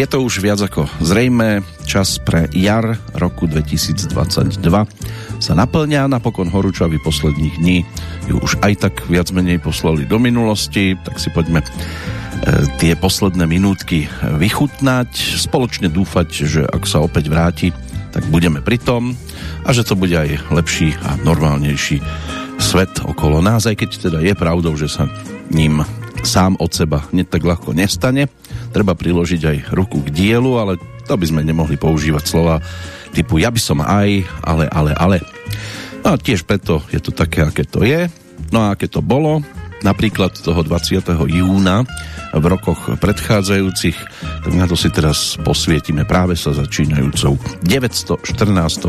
Je to už viac ako zrejme, čas pre jar roku 2022 sa naplňa, napokon horúčavy posledných dní ju už aj tak viac menej poslali do minulosti, tak si poďme e, tie posledné minútky vychutnať, spoločne dúfať, že ak sa opäť vráti, tak budeme pri tom a že to bude aj lepší a normálnejší svet okolo nás, aj keď teda je pravdou, že sa ním sám od seba tak ľahko nestane. Treba priložiť aj ruku k dielu, ale to by sme nemohli používať slova typu ja by som aj, ale, ale, ale. No a tiež preto je to také, aké to je. No a aké to bolo, napríklad toho 20. júna v rokoch predchádzajúcich, tak na to si teraz posvietime práve sa začínajúcou 914.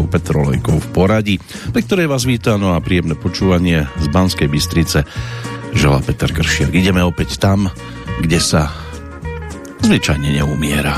petrolejkou v poradí, pri ktorej vás víta no a príjemné počúvanie z Banskej Bystrice želá Peter Kršiak. Ideme opäť tam, kde sa zvyčajne neumiera.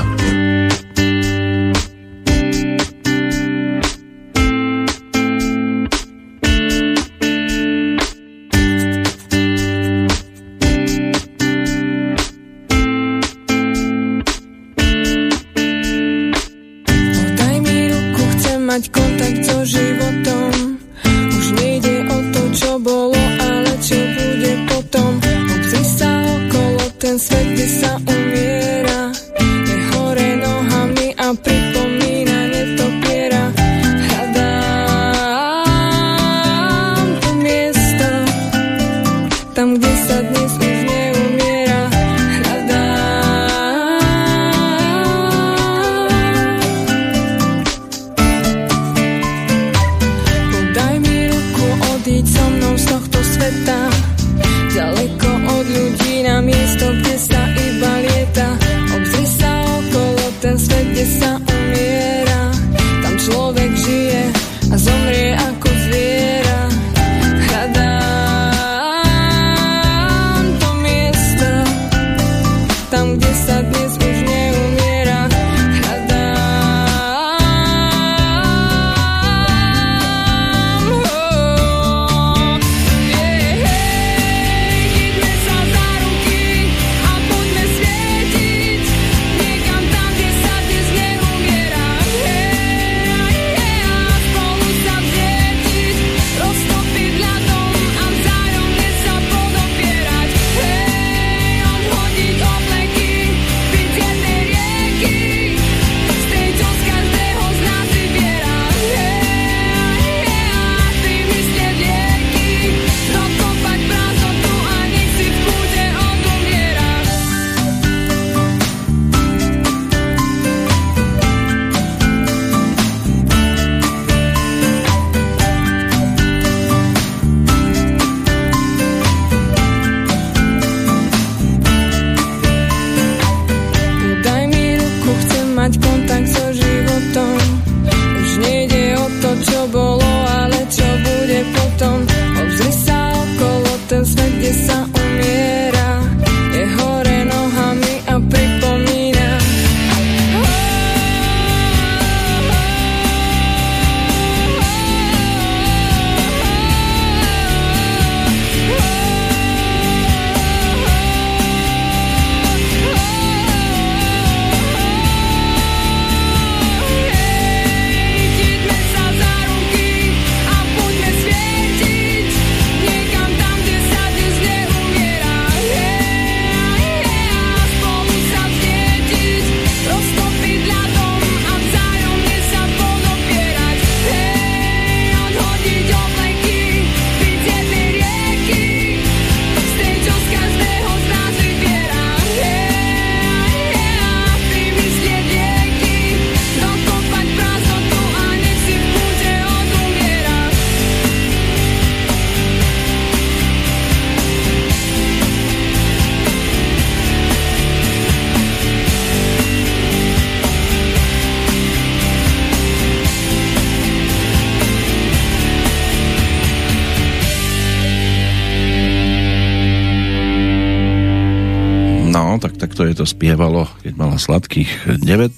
To spievalo, keď mala sladkých 19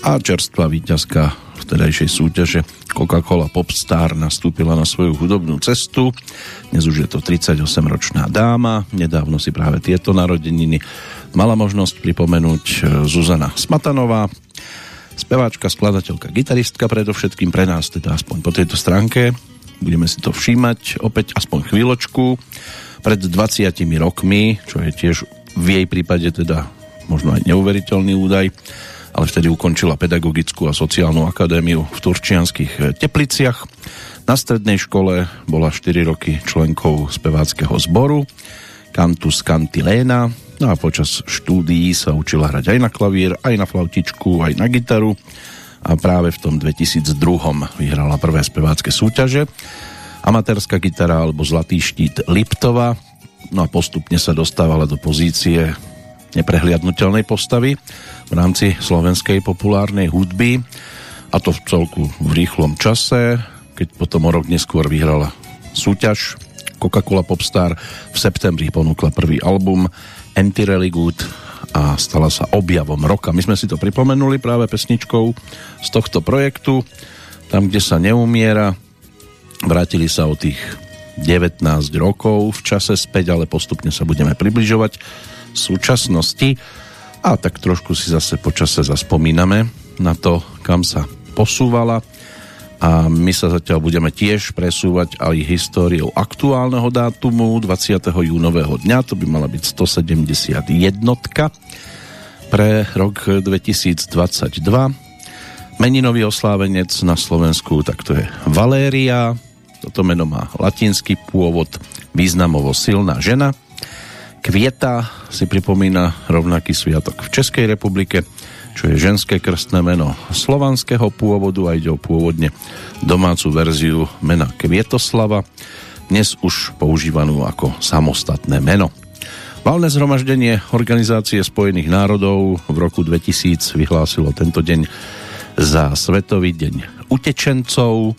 a čerstvá víťazka vtedajšej súťaže Coca-Cola Popstar nastúpila na svoju hudobnú cestu. Dnes už je to 38-ročná dáma, nedávno si práve tieto narodeniny mala možnosť pripomenúť e, Zuzana Smatanová, speváčka, skladateľka, gitaristka predovšetkým pre nás, teda aspoň po tejto stránke. Budeme si to všímať opäť aspoň chvíľočku. Pred 20 rokmi, čo je tiež v jej prípade teda možno aj neuveriteľný údaj, ale vtedy ukončila pedagogickú a sociálnu akadémiu v Turčianských eh, Tepliciach. Na strednej škole bola 4 roky členkou speváckého zboru Cantus Cantilena no a počas štúdií sa učila hrať aj na klavír, aj na flautičku, aj na gitaru a práve v tom 2002 vyhrala prvé spevácké súťaže. Amatérska gitara alebo Zlatý štít Liptova no a postupne sa dostávala do pozície neprehliadnutelnej postavy v rámci slovenskej populárnej hudby a to v celku v rýchlom čase, keď potom o rok neskôr vyhrala súťaž Coca-Cola Popstar v septembri ponúkla prvý album Anti Good a stala sa objavom roka. My sme si to pripomenuli práve pesničkou z tohto projektu. Tam, kde sa neumiera, vrátili sa o tých 19 rokov v čase späť, ale postupne sa budeme približovať súčasnosti. A tak trošku si zase počase zaspomíname na to, kam sa posúvala. A my sa zatiaľ budeme tiež presúvať aj históriou aktuálneho dátumu 20. júnového dňa, to by mala byť 171 pre rok 2022 meninový oslávenec na Slovensku, tak to je Valéria toto meno má latinský pôvod významovo silná žena Kvieta si pripomína rovnaký sviatok v Českej republike, čo je ženské krstné meno slovanského pôvodu a ide o pôvodne domácu verziu mena Kvietoslava, dnes už používanú ako samostatné meno. Valné zhromaždenie Organizácie spojených národov v roku 2000 vyhlásilo tento deň za Svetový deň utečencov,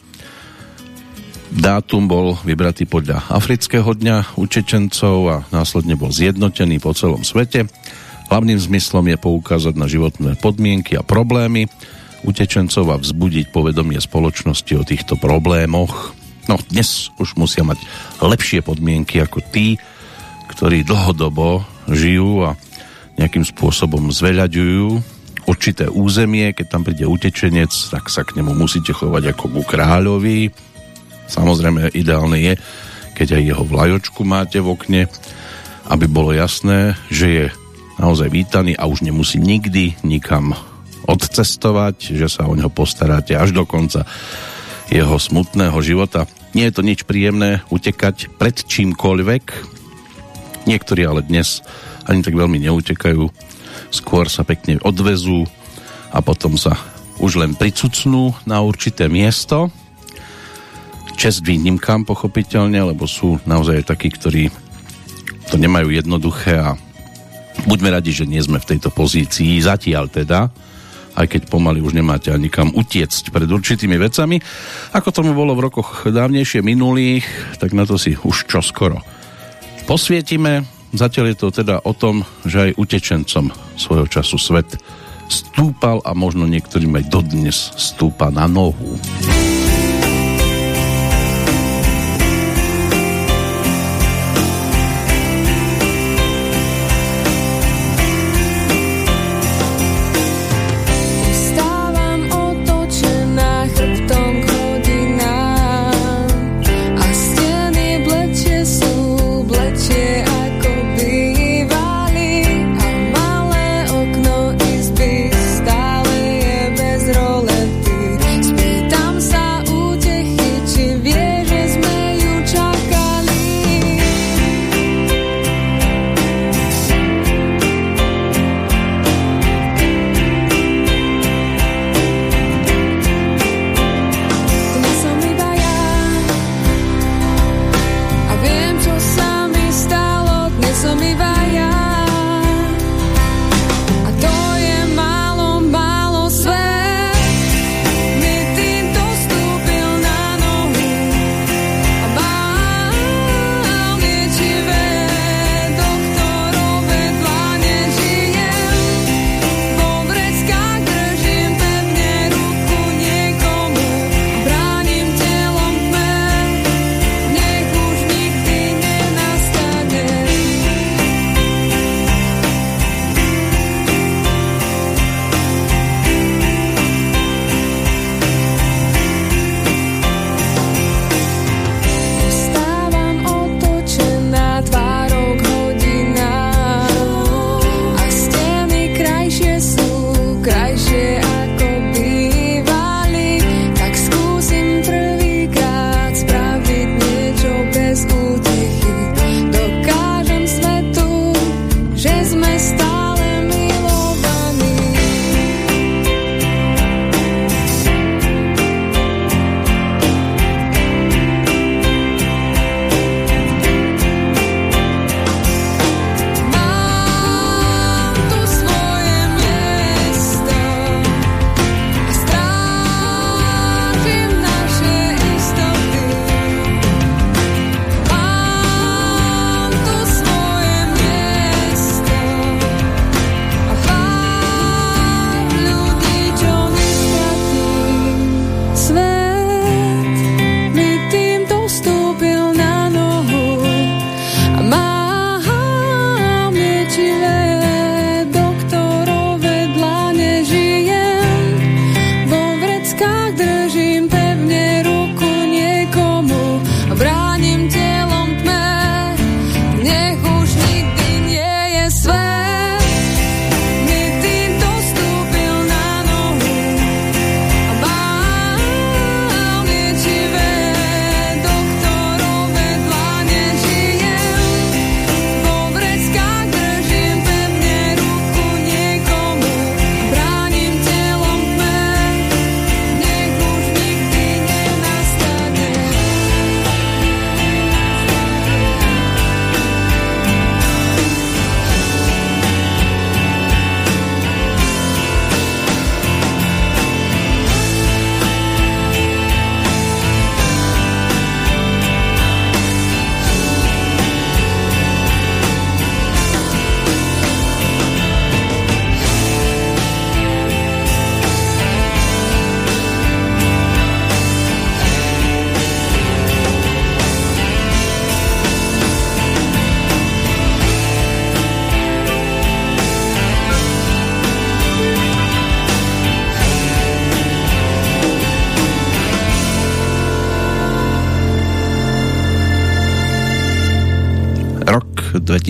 Dátum bol vybratý podľa Afrického dňa utečencov a následne bol zjednotený po celom svete. Hlavným zmyslom je poukázať na životné podmienky a problémy utečencov a vzbudiť povedomie spoločnosti o týchto problémoch. No, dnes už musia mať lepšie podmienky ako tí, ktorí dlhodobo žijú a nejakým spôsobom zveľaďujú určité územie, keď tam príde utečenec, tak sa k nemu musíte chovať ako ku kráľovi, Samozrejme, ideálne je, keď aj jeho vlajočku máte v okne, aby bolo jasné, že je naozaj vítaný a už nemusí nikdy nikam odcestovať, že sa o neho postaráte až do konca jeho smutného života. Nie je to nič príjemné utekať pred čímkoľvek. Niektorí ale dnes ani tak veľmi neutekajú, skôr sa pekne odvezú a potom sa už len pricucnú na určité miesto čest výnimkám pochopiteľne, lebo sú naozaj takí, ktorí to nemajú jednoduché a buďme radi, že nie sme v tejto pozícii zatiaľ teda, aj keď pomaly už nemáte ani kam utiecť pred určitými vecami. Ako tomu bolo v rokoch dávnejšie minulých, tak na to si už čoskoro posvietime. Zatiaľ je to teda o tom, že aj utečencom svojho času svet stúpal a možno niektorým aj dodnes stúpa na nohu.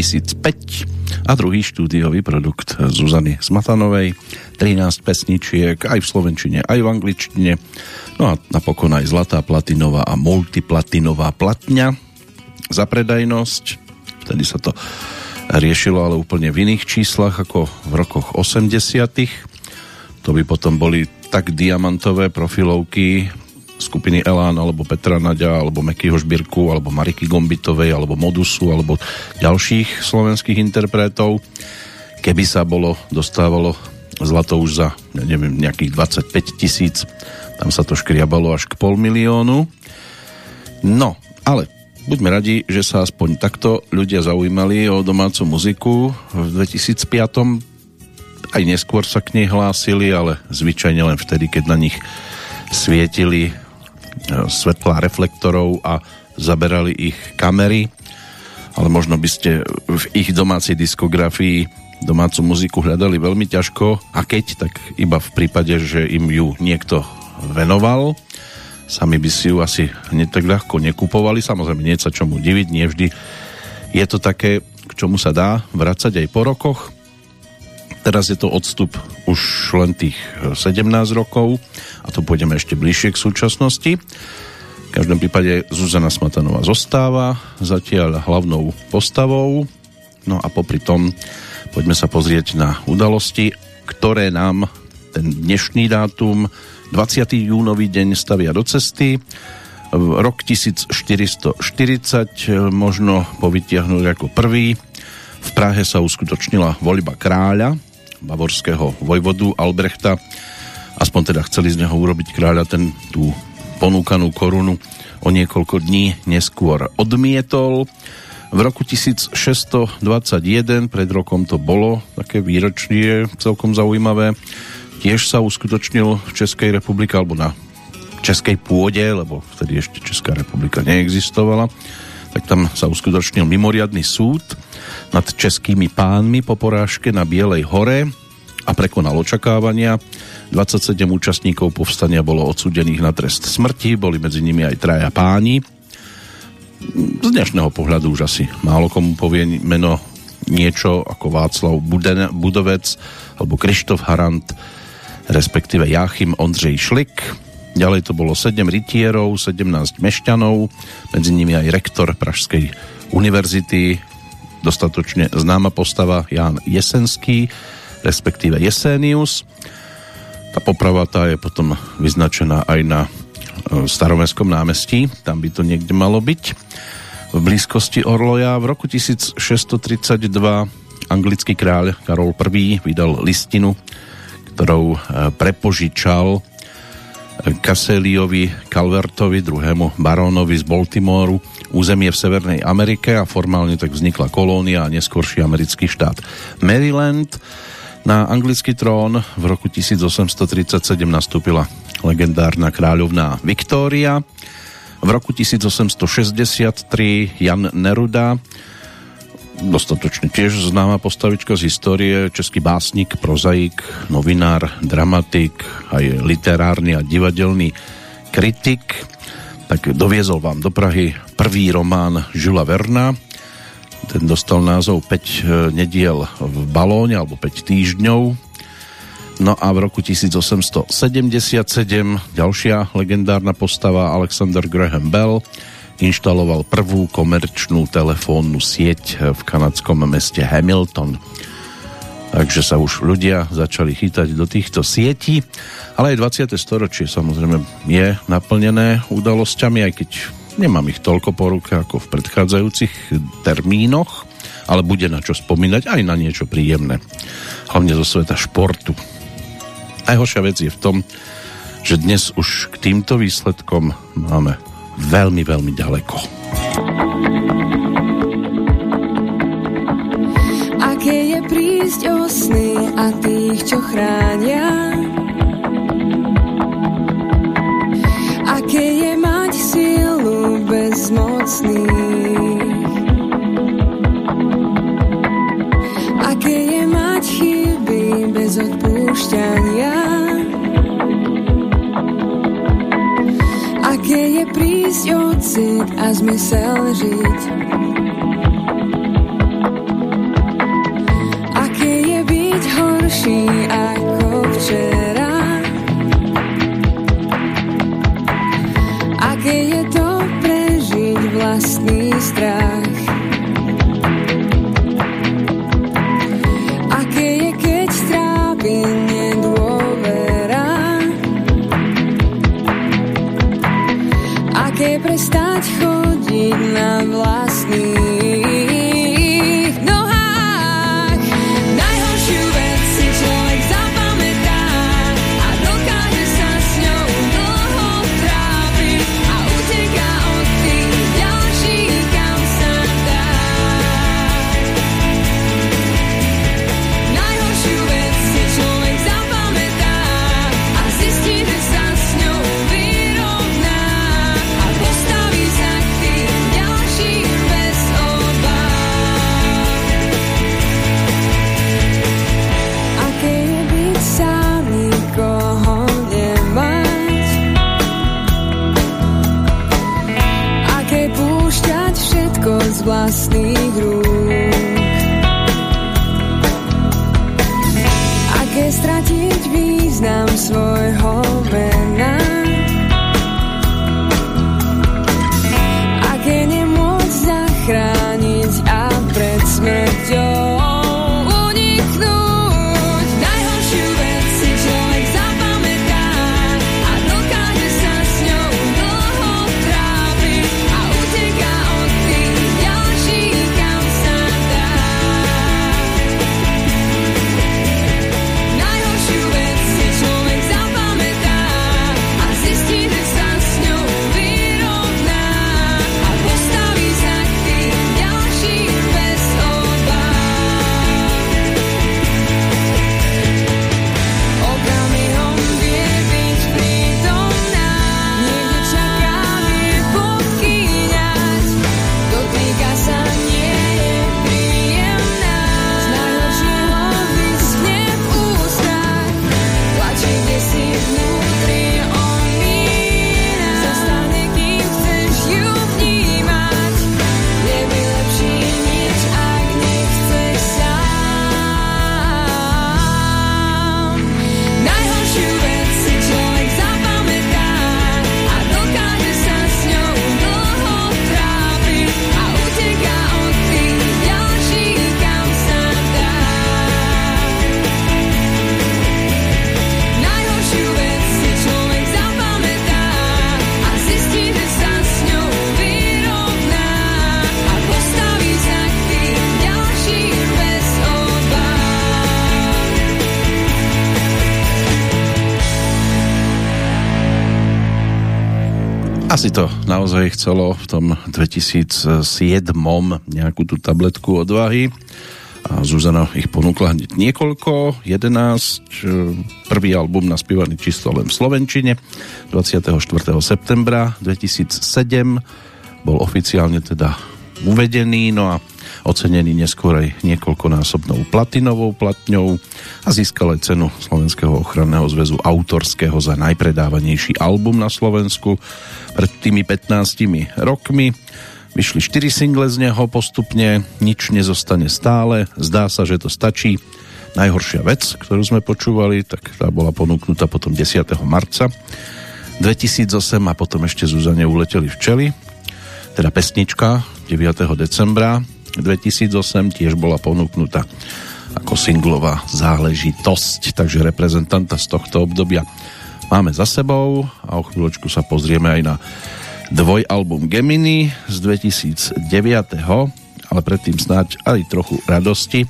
2005 a druhý štúdiový produkt Zuzany Smatanovej 13 pesničiek aj v slovenčine, aj v angličtine. No a napokon aj zlatá platinová a multiplatinová platňa za predajnosť. Vtedy sa to riešilo ale úplne v iných číslach ako v rokoch 80 to by potom boli tak diamantové profilovky skupiny Elán, alebo Petra Naďa, alebo Mekyho Žbírku, alebo Mariky Gombitovej, alebo Modusu, alebo ďalších slovenských interpretov. Keby sa bolo, dostávalo zlato už za, ja neviem, nejakých 25 tisíc, tam sa to škriabalo až k pol miliónu. No, ale buďme radi, že sa aspoň takto ľudia zaujímali o domácu muziku. V 2005 aj neskôr sa k nej hlásili, ale zvyčajne len vtedy, keď na nich svietili Svetla reflektorov a zaberali ich kamery, ale možno by ste v ich domácej diskografii domácu muziku hľadali veľmi ťažko a keď, tak iba v prípade, že im ju niekto venoval. Sami by si ju asi hneď ľahko nekupovali, samozrejme nie sa čomu diviť, nie vždy je to také, k čomu sa dá vracať aj po rokoch. Teraz je to odstup už len tých 17 rokov a to pôjdeme ešte bližšie k súčasnosti. V každom prípade Zuzana Smatanová zostáva zatiaľ hlavnou postavou. No a popri tom poďme sa pozrieť na udalosti, ktoré nám ten dnešný dátum 20. júnový deň stavia do cesty. Rok 1440 možno povytiahnuť ako prvý. V Prahe sa uskutočnila voľba kráľa, bavorského vojvodu Albrechta aspoň teda chceli z neho urobiť kráľa, ten tú ponúkanú korunu o niekoľko dní neskôr odmietol. V roku 1621, pred rokom to bolo také výročie celkom zaujímavé, tiež sa uskutočnil v Českej republike, alebo na Českej pôde, lebo vtedy ešte Česká republika neexistovala, tak tam sa uskutočnil mimoriadný súd nad českými pánmi po porážke na Bielej hore a prekonal očakávania. 27 účastníkov povstania bolo odsudených na trest smrti, boli medzi nimi aj traja páni. Z dnešného pohľadu už asi málo komu povie meno niečo ako Václav Buden, Budovec alebo Krištof Harant, respektíve Jáchym Ondřej Šlik. Ďalej to bolo 7 rytierov, 17 mešťanov, medzi nimi aj rektor Pražskej univerzity, dostatočne známa postava Ján Jesenský, respektíve Jesenius. Tá poprava tá je potom vyznačená aj na e, staromestskom námestí, tam by to niekde malo byť. V blízkosti Orloja v roku 1632 anglický kráľ Karol I vydal listinu, ktorou e, prepožičal Caseliovi Calvertovi, druhému barónovi z Baltimoru, územie v Severnej Amerike a formálne tak vznikla kolónia a neskôrší americký štát Maryland. Na anglický trón v roku 1837 nastúpila legendárna kráľovná Viktória. V roku 1863 Jan Neruda, dostatočne tiež známa postavička z histórie, český básnik, prozaik, novinár, dramatik, aj literárny a divadelný kritik, tak doviezol vám do Prahy prvý román Žula Verna, ten dostal názov 5 e, nediel v balóne alebo 5 týždňov. No a v roku 1877 ďalšia legendárna postava Alexander Graham Bell inštaloval prvú komerčnú telefónnu sieť v kanadskom meste Hamilton. Takže sa už ľudia začali chytať do týchto sietí, ale aj 20. storočie samozrejme je naplnené udalosťami, aj keď Nemám ich toľko po ruke ako v predchádzajúcich termínoch, ale bude na čo spomínať aj na niečo príjemné. Hlavne zo sveta športu. Najhoršia vec je v tom, že dnes už k týmto výsledkom máme veľmi, veľmi ďaleko. Prísť o sny a tých, čo chránia Aké je mať silu bezmocných. Aké je mať chyby bez odpúšťania. Aké je prísť od a zmysel žiť. Asi to naozaj chcelo v tom 2007 nejakú tú tabletku odvahy. A Zuzana ich ponúkla hneď niekoľko, 11, prvý album naspievaný čisto len v Slovenčine. 24. septembra 2007 bol oficiálne teda uvedený, no a ocenený neskôr aj niekoľkonásobnou platinovou platňou a získal aj cenu Slovenského ochranného zväzu autorského za najpredávanejší album na Slovensku pred tými 15 rokmi. Vyšli 4 single z neho postupne, nič nezostane stále, zdá sa, že to stačí. Najhoršia vec, ktorú sme počúvali, tak tá bola ponúknutá potom 10. marca 2008 a potom ešte Zuzane uleteli včely, teda pesnička 9. decembra 2008 tiež bola ponúknutá ako singlová záležitosť, takže reprezentanta z tohto obdobia máme za sebou a o chvíľočku sa pozrieme aj na dvojalbum Gemini z 2009. Ale predtým snáď aj trochu radosti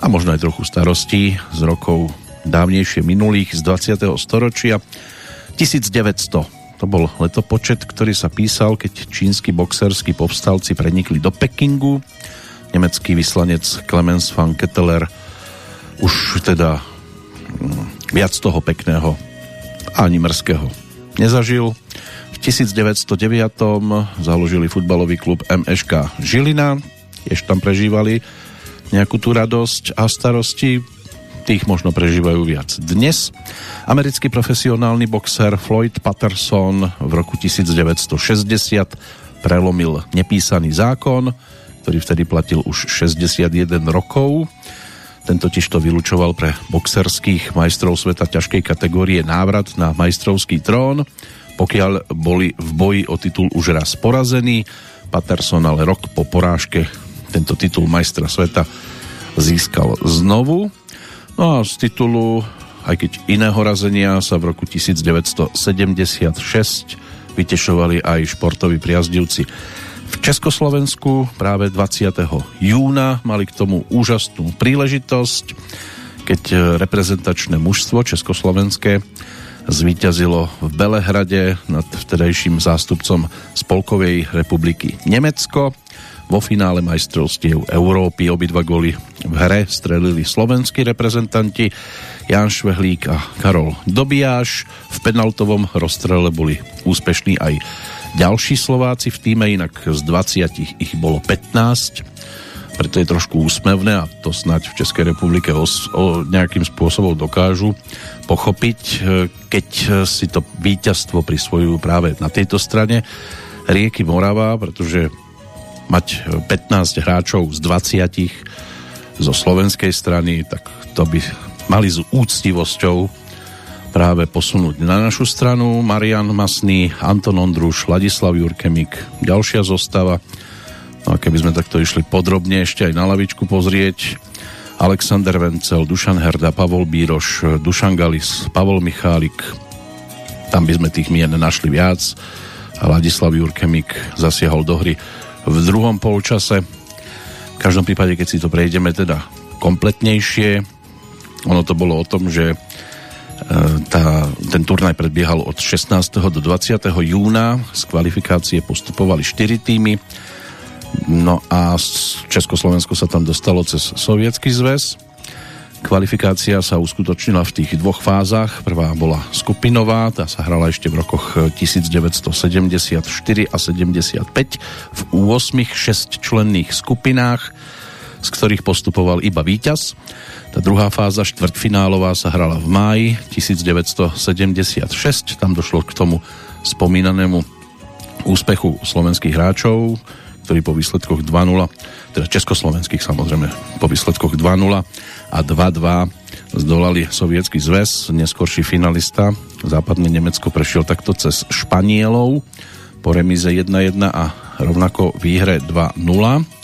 a možno aj trochu starosti z rokov dávnejšie minulých z 20. storočia. 1900 to bol letopočet, ktorý sa písal, keď čínsky boxerskí povstalci prenikli do Pekingu. Nemecký vyslanec Clemens van Ketteler už teda mm, viac toho pekného ani mrzkého nezažil. V 1909 založili futbalový klub MŠK Žilina, tiež tam prežívali nejakú tú radosť a starosti, tých možno prežívajú viac. Dnes americký profesionálny boxer Floyd Patterson v roku 1960 prelomil nepísaný zákon, ktorý vtedy platil už 61 rokov Ten totiž to vylúčoval pre boxerských majstrov sveta ťažkej kategórie návrat na majstrovský trón, pokiaľ boli v boji o titul už raz porazení. Patterson ale rok po porážke tento titul majstra sveta získal znovu. No a z titulu, aj keď iného razenia, sa v roku 1976 vytešovali aj športoví priazdivci v Československu práve 20. júna mali k tomu úžasnú príležitosť, keď reprezentačné mužstvo československé zvíťazilo v Belehrade nad vtedajším zástupcom Spolkovej republiky Nemecko. Vo finále majstrovstiev Európy obidva góly v hre strelili slovenskí reprezentanti Jan Švehlík a Karol Dobijáš. V penaltovom rozstrele boli úspešní aj ďalší Slováci v týme, inak z 20 ich bolo 15, preto je trošku úsmevné a to snáď v Českej republike o, o nejakým spôsobom dokážu pochopiť, e, keď si to víťazstvo prisvojujú práve na tejto strane rieky Morava, pretože mať 15 hráčov z 20 zo slovenskej strany, tak to by mali s úctivosťou práve posunúť na našu stranu. Marian Masný, Anton Ondruš, Ladislav Jurkemik, ďalšia zostava. No a keby sme takto išli podrobne ešte aj na lavičku pozrieť, Alexander Vencel, Dušan Herda, Pavol Bíroš, Dušan Galis, Pavol Michálik, tam by sme tých mien našli viac. A Ladislav Jurkemik zasiahol do hry v druhom polčase. V každom prípade, keď si to prejdeme teda kompletnejšie, ono to bolo o tom, že tá, ten turnaj predbiehal od 16. do 20. júna. Z kvalifikácie postupovali 4 týmy. No a Československo sa tam dostalo cez Sovietský zväz. Kvalifikácia sa uskutočnila v tých dvoch fázach. Prvá bola skupinová, tá sa hrala ešte v rokoch 1974 a 75 v 8 6 členných skupinách, z ktorých postupoval iba víťaz. Tá druhá fáza, štvrtfinálová, sa hrala v máji 1976. Tam došlo k tomu spomínanému úspechu slovenských hráčov, ktorí po výsledkoch 2-0, teda československých samozrejme, po výsledkoch 2-0 a 2-2 zdolali Sovietský zväz. Neskorší finalista západné Nemecko prešiel takto cez Španielov po remize 1-1 a rovnako výhre 2-0.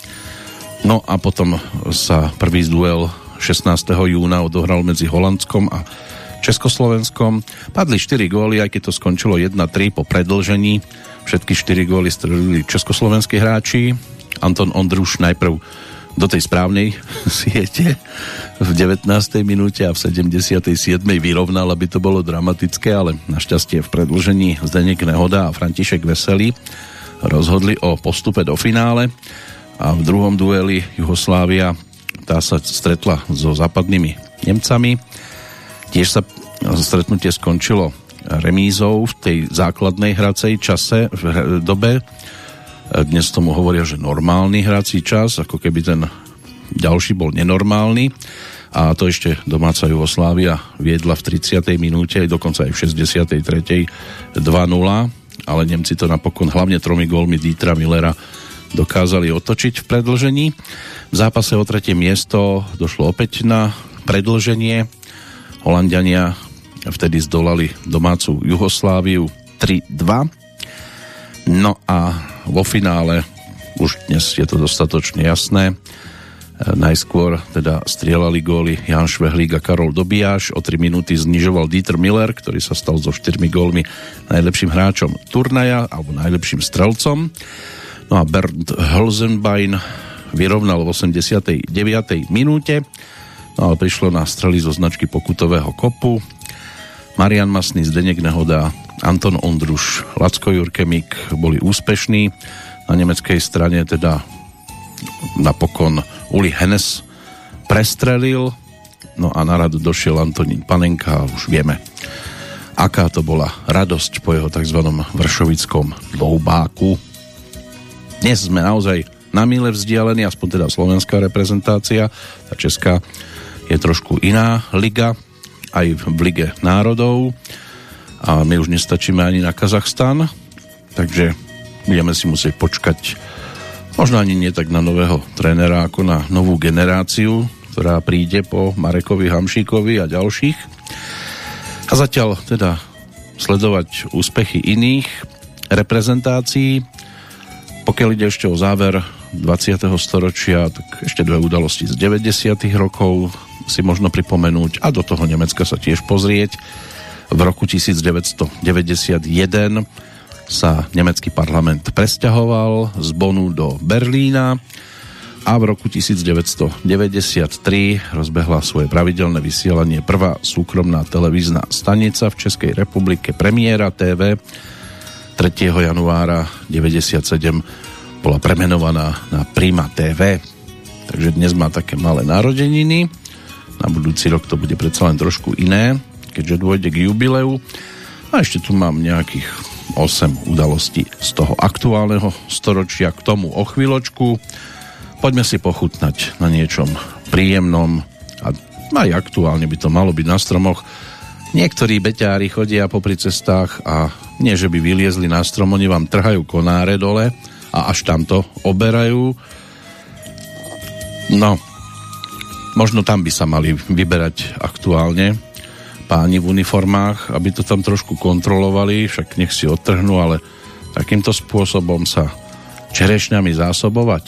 No a potom sa prvý duel 16. júna odohral medzi Holandskom a Československom. Padli 4 góly, aj keď to skončilo 1-3 po predlžení. Všetky 4 góly strelili československí hráči. Anton Ondruš najprv do tej správnej siete v 19. minúte a v 77. vyrovnal, aby to bolo dramatické, ale našťastie v predlžení Zdeněk Nehoda a František Veselý rozhodli o postupe do finále a v druhom dueli Jugoslávia tá sa stretla so západnými Nemcami. Tiež sa stretnutie skončilo remízou v tej základnej hracej čase, v dobe. Dnes tomu hovoria, že normálny hrací čas, ako keby ten ďalší bol nenormálny. A to ešte domáca Jugoslávia viedla v 30. minúte, dokonca aj v 63. 2-0, ale Nemci to napokon hlavne tromi gólmi Dietra Millera dokázali otočiť v predlžení. V zápase o tretie miesto došlo opäť na predlženie. Holandiania vtedy zdolali domácu Jugosláviu 3-2. No a vo finále už dnes je to dostatočne jasné. Najskôr teda strieľali góly Jan Švehlík a Karol Dobijáš. O 3 minúty znižoval Dieter Miller, ktorý sa stal so 4 gólmi najlepším hráčom turnaja alebo najlepším strelcom. No a Bernd Hölzenbein vyrovnal v 89. minúte, no ale prišlo na strely zo značky pokutového kopu. Marian Masný, Zdenek Nehoda, Anton Ondruš, Lacko Jurkemik boli úspešní. Na nemeckej strane teda napokon Uli Hennes prestrelil, no a na radu došiel Antonín Panenka a už vieme, aká to bola radosť po jeho tzv. vršovickom dvoubáku. Dnes sme naozaj na mile vzdialení, aspoň teda slovenská reprezentácia. Tá česká je trošku iná liga, aj v Lige národov a my už nestačíme ani na Kazachstan, takže budeme si musieť počkať možno ani nie tak na nového trénera ako na novú generáciu ktorá príde po Marekovi Hamšíkovi a ďalších. A zatiaľ teda sledovať úspechy iných reprezentácií. Pokiaľ ide ešte o záver 20. storočia, tak ešte dve udalosti z 90. rokov si možno pripomenúť a do toho Nemecka sa tiež pozrieť. V roku 1991 sa nemecký parlament presťahoval z Bonu do Berlína a v roku 1993 rozbehla svoje pravidelné vysielanie prvá súkromná televízna stanica v Českej republike Premiéra TV 3. januára 97 bola premenovaná na Prima TV takže dnes má také malé narodeniny na budúci rok to bude predsa len trošku iné keďže dôjde k jubileu a ešte tu mám nejakých 8 udalostí z toho aktuálneho storočia k tomu o chvíľočku. Poďme si pochutnať na niečom príjemnom a aj aktuálne by to malo byť na stromoch. Niektorí beťári chodia popri cestách a nie, že by vyliezli na strom, oni vám trhajú konáre dole a až tam to oberajú. No, možno tam by sa mali vyberať aktuálne páni v uniformách, aby to tam trošku kontrolovali, však nech si odtrhnú, ale takýmto spôsobom sa čerešňami zásobovať.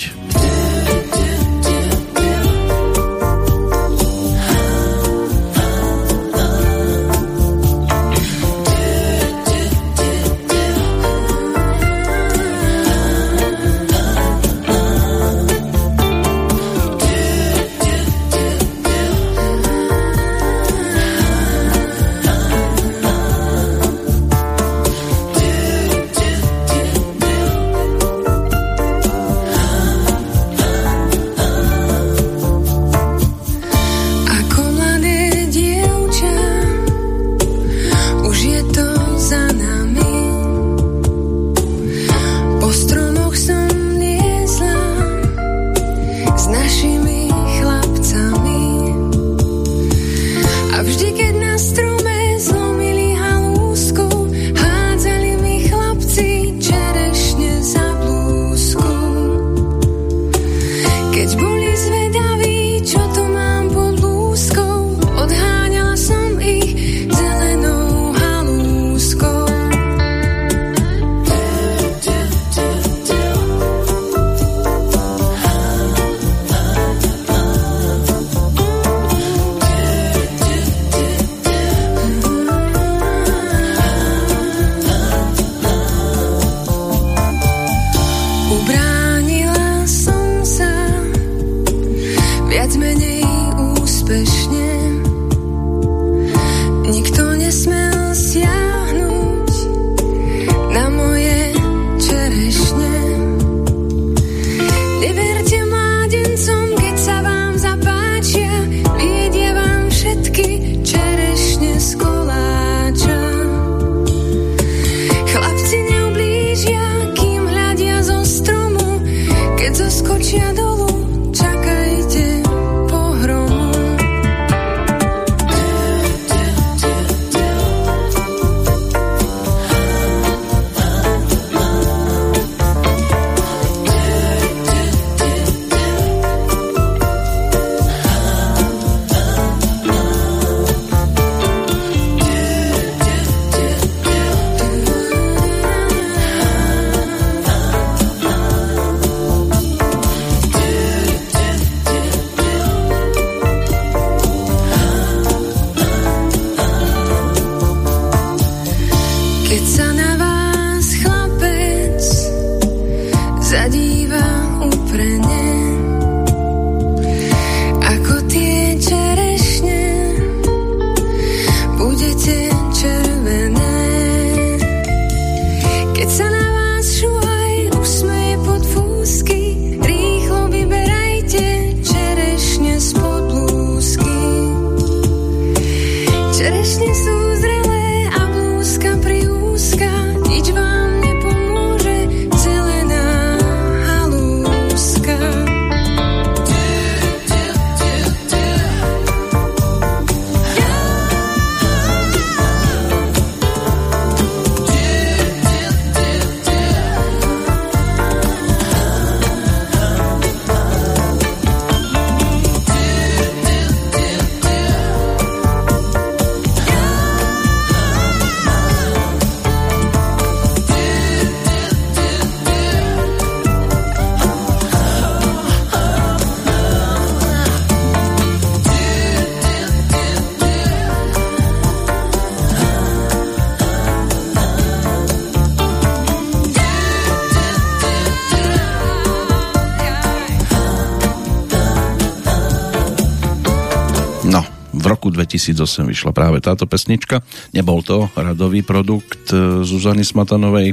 2008 vyšla práve táto pesnička. Nebol to radový produkt e, Zuzany Smatanovej.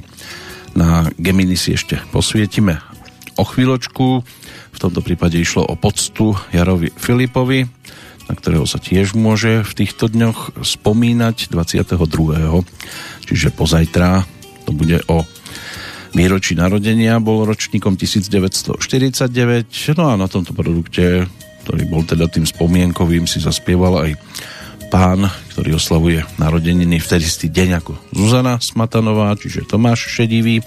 Na Gemini si ešte posvietime o chvíľočku. V tomto prípade išlo o poctu Jarovi Filipovi, na ktorého sa tiež môže v týchto dňoch spomínať 22. Čiže pozajtra to bude o výročí narodenia, bol ročníkom 1949, no a na tomto produkte ktorý bol teda tým spomienkovým, si zaspieval aj pán, ktorý oslavuje narodeniny v ten istý deň ako Zuzana Smatanová, čiže Tomáš Šedivý,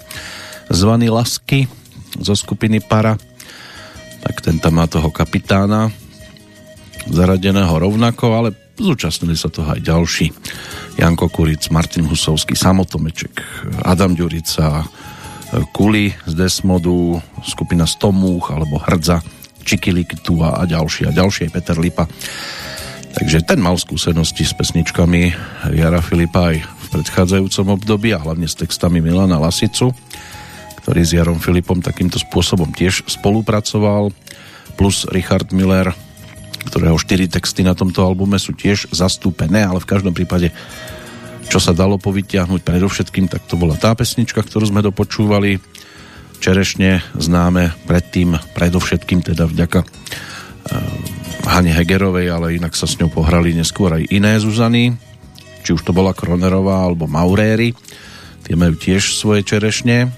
zvaný Lasky zo skupiny Para, tak ten tam má toho kapitána zaradeného rovnako, ale zúčastnili sa toho aj ďalší. Janko Kuric, Martin Husovský, Samotomeček, Adam Ďurica, Kuli z Desmodu, skupina Stomúch alebo Hrdza, tu a ďalší a ďalší, Peter Lipa. Takže ten mal skúsenosti s pesničkami Jara Filipa aj v predchádzajúcom období a hlavne s textami Milana Lasicu, ktorý s Jarom Filipom takýmto spôsobom tiež spolupracoval, plus Richard Miller, ktorého štyri texty na tomto albume sú tiež zastúpené, ale v každom prípade čo sa dalo povytiahnuť predovšetkým, tak to bola tá pesnička, ktorú sme dopočúvali čerešne známe predtým, predovšetkým teda vďaka Hane Hegerovej, ale inak sa s ňou pohrali neskôr aj iné Zuzany, či už to bola Kronerová alebo Mauréry, tie majú tiež svoje čerešne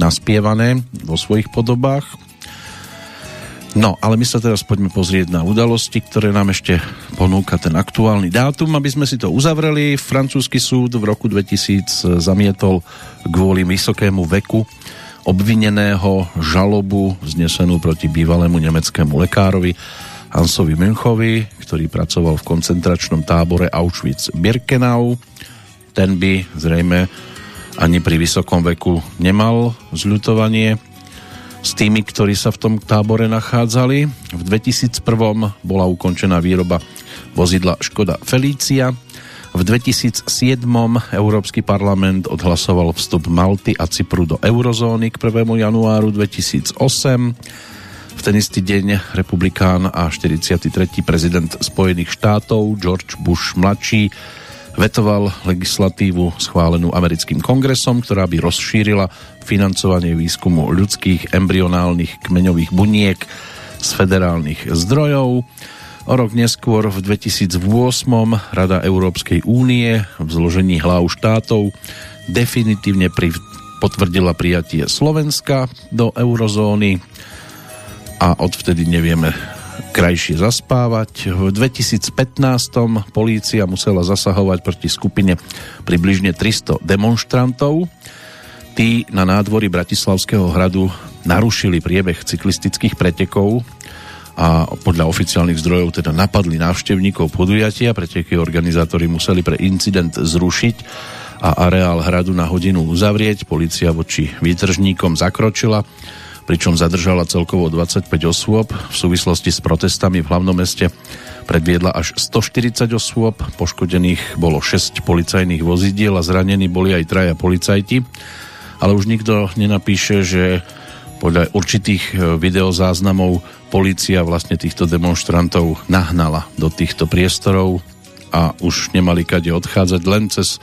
naspievané vo svojich podobách. No, ale my sa teraz poďme pozrieť na udalosti, ktoré nám ešte ponúka ten aktuálny dátum, aby sme si to uzavreli. Francúzsky súd v roku 2000 zamietol kvôli vysokému veku obvineného žalobu znesenú proti bývalému nemeckému lekárovi Hansovi Münchovi, ktorý pracoval v koncentračnom tábore Auschwitz-Birkenau. Ten by zrejme ani pri vysokom veku nemal zľutovanie s tými, ktorí sa v tom tábore nachádzali. V 2001 bola ukončená výroba vozidla Škoda Felícia, v 2007 Európsky parlament odhlasoval vstup Malty a Cypru do eurozóny k 1. januáru 2008. V ten istý deň republikán a 43. prezident Spojených štátov George Bush mladší vetoval legislatívu schválenú americkým kongresom, ktorá by rozšírila financovanie výskumu ľudských embryonálnych kmeňových buniek z federálnych zdrojov. O rok neskôr v 2008 Rada Európskej únie v zložení hlav štátov definitívne potvrdila prijatie Slovenska do eurozóny a odvtedy nevieme krajšie zaspávať. V 2015 polícia musela zasahovať proti skupine približne 300 demonstrantov. Tí na nádvorí Bratislavského hradu narušili priebeh cyklistických pretekov a podľa oficiálnych zdrojov teda napadli návštevníkov podujatia, preteky organizátori museli pre incident zrušiť a areál hradu na hodinu uzavrieť. Polícia voči výtržníkom zakročila, pričom zadržala celkovo 25 osôb. V súvislosti s protestami v hlavnom meste predviedla až 140 osôb, poškodených bolo 6 policajných vozidiel a zranení boli aj traja policajti. Ale už nikto nenapíše, že podľa určitých e, videozáznamov policia vlastne týchto demonstrantov nahnala do týchto priestorov a už nemali kade odchádzať len cez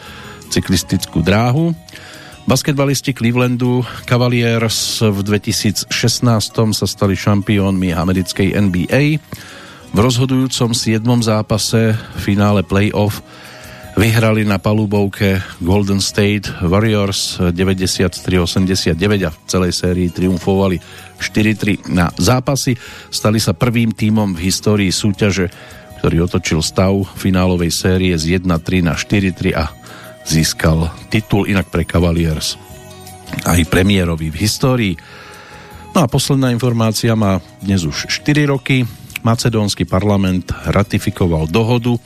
cyklistickú dráhu. Basketbalisti Clevelandu Cavaliers v 2016 sa stali šampiónmi americkej NBA. V rozhodujúcom 7. zápase v finále playoff vyhrali na palubovke Golden State Warriors 93-89 a v celej sérii triumfovali 4-3 na zápasy. Stali sa prvým tímom v histórii súťaže, ktorý otočil stav finálovej série z 1-3 na 4-3 a získal titul inak pre Cavaliers aj premiérový v histórii. No a posledná informácia má dnes už 4 roky. Macedónsky parlament ratifikoval dohodu,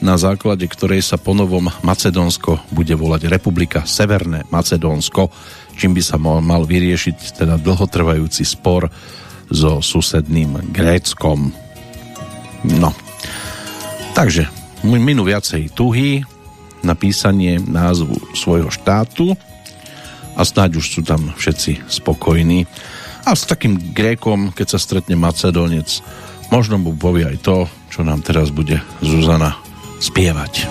na základe ktorej sa ponovom Macedónsko bude volať Republika Severné Macedónsko, čím by sa mal, vyriešiť teda dlhotrvajúci spor so susedným Gréckom. No, takže minú viacej tuhy na písanie názvu svojho štátu a snáď už sú tam všetci spokojní. A s takým Grékom, keď sa stretne Macedónec, možno mu povie aj to, čo nám teraz bude Zuzana spievať.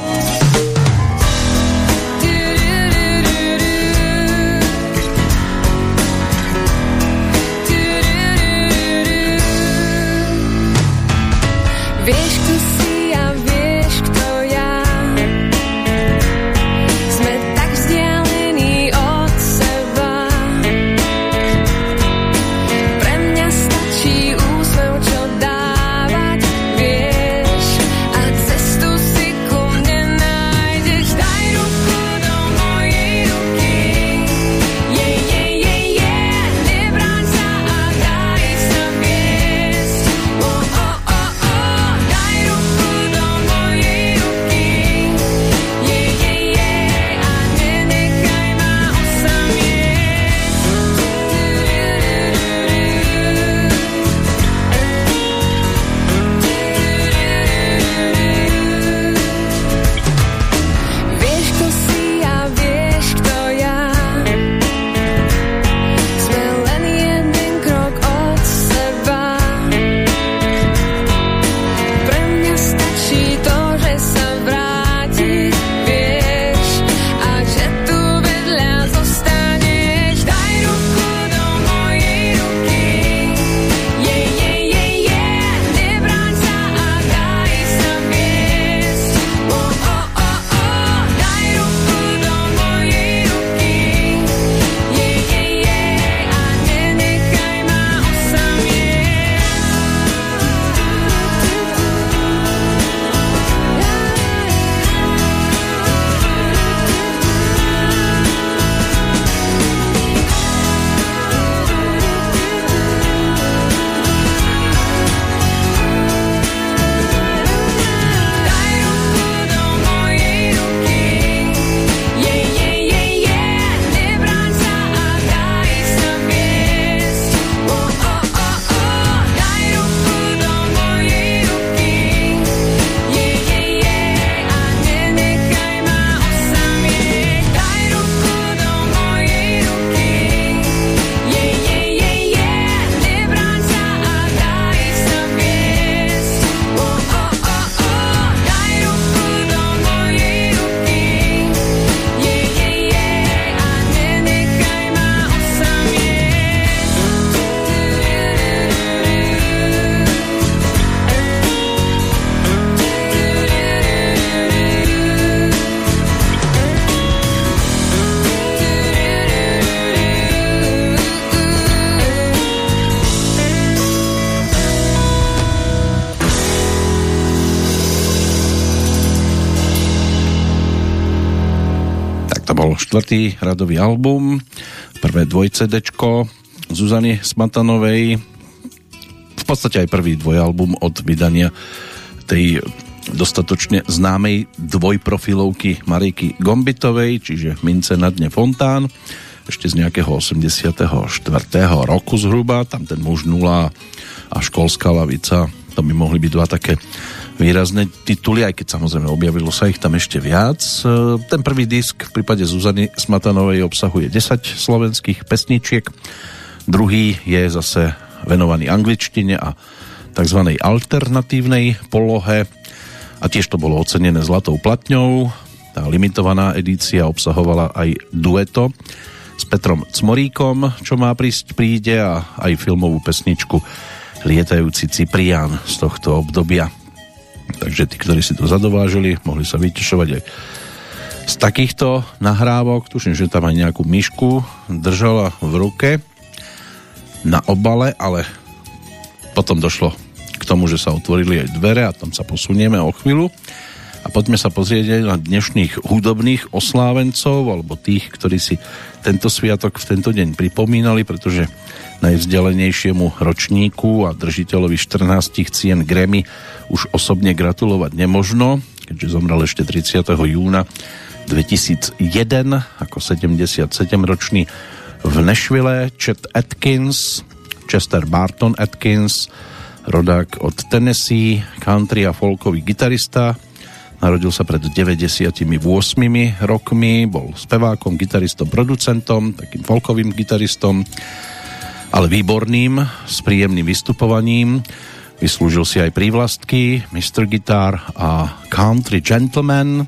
Štvrtý radový album, prvé dvoj Zuzany Smatanovej, v podstate aj prvý dvojalbum od vydania tej dostatočne známej dvojprofilovky Mariky Gombitovej, čiže Mince na dne Fontán, ešte z nejakého 84. roku zhruba, tam ten muž nula a školská lavica, to by mohli byť dva také výrazné tituly, aj keď samozrejme objavilo sa ich tam ešte viac. E, ten prvý disk v prípade Zuzany Smatanovej obsahuje 10 slovenských pesničiek, druhý je zase venovaný angličtine a tzv. alternatívnej polohe a tiež to bolo ocenené zlatou platňou. Tá limitovaná edícia obsahovala aj dueto s Petrom Cmoríkom, čo má prísť príde a aj filmovú pesničku Lietajúci Ciprián z tohto obdobia. Takže tí, ktorí si to zadovážili, mohli sa vytešovať aj z takýchto nahrávok. Tuším, že tam aj nejakú myšku držala v ruke na obale, ale potom došlo k tomu, že sa otvorili aj dvere a tam sa posunieme o chvíľu. A poďme sa pozrieť aj na dnešných hudobných oslávencov alebo tých, ktorí si tento sviatok v tento deň pripomínali, pretože najvzdialenejšiemu ročníku a držiteľovi 14 cien Grammy už osobne gratulovať nemožno, keďže zomrel ešte 30. júna 2001 ako 77-ročný v Nashville Chet Atkins, Chester Barton Atkins, rodák od Tennessee, country a folkový gitarista, Narodil sa pred 98 rokmi, bol spevákom, gitaristom, producentom, takým folkovým gitaristom, ale výborným, s príjemným vystupovaním Vyslúžil si aj prívlastky Mr. Guitar a Country Gentleman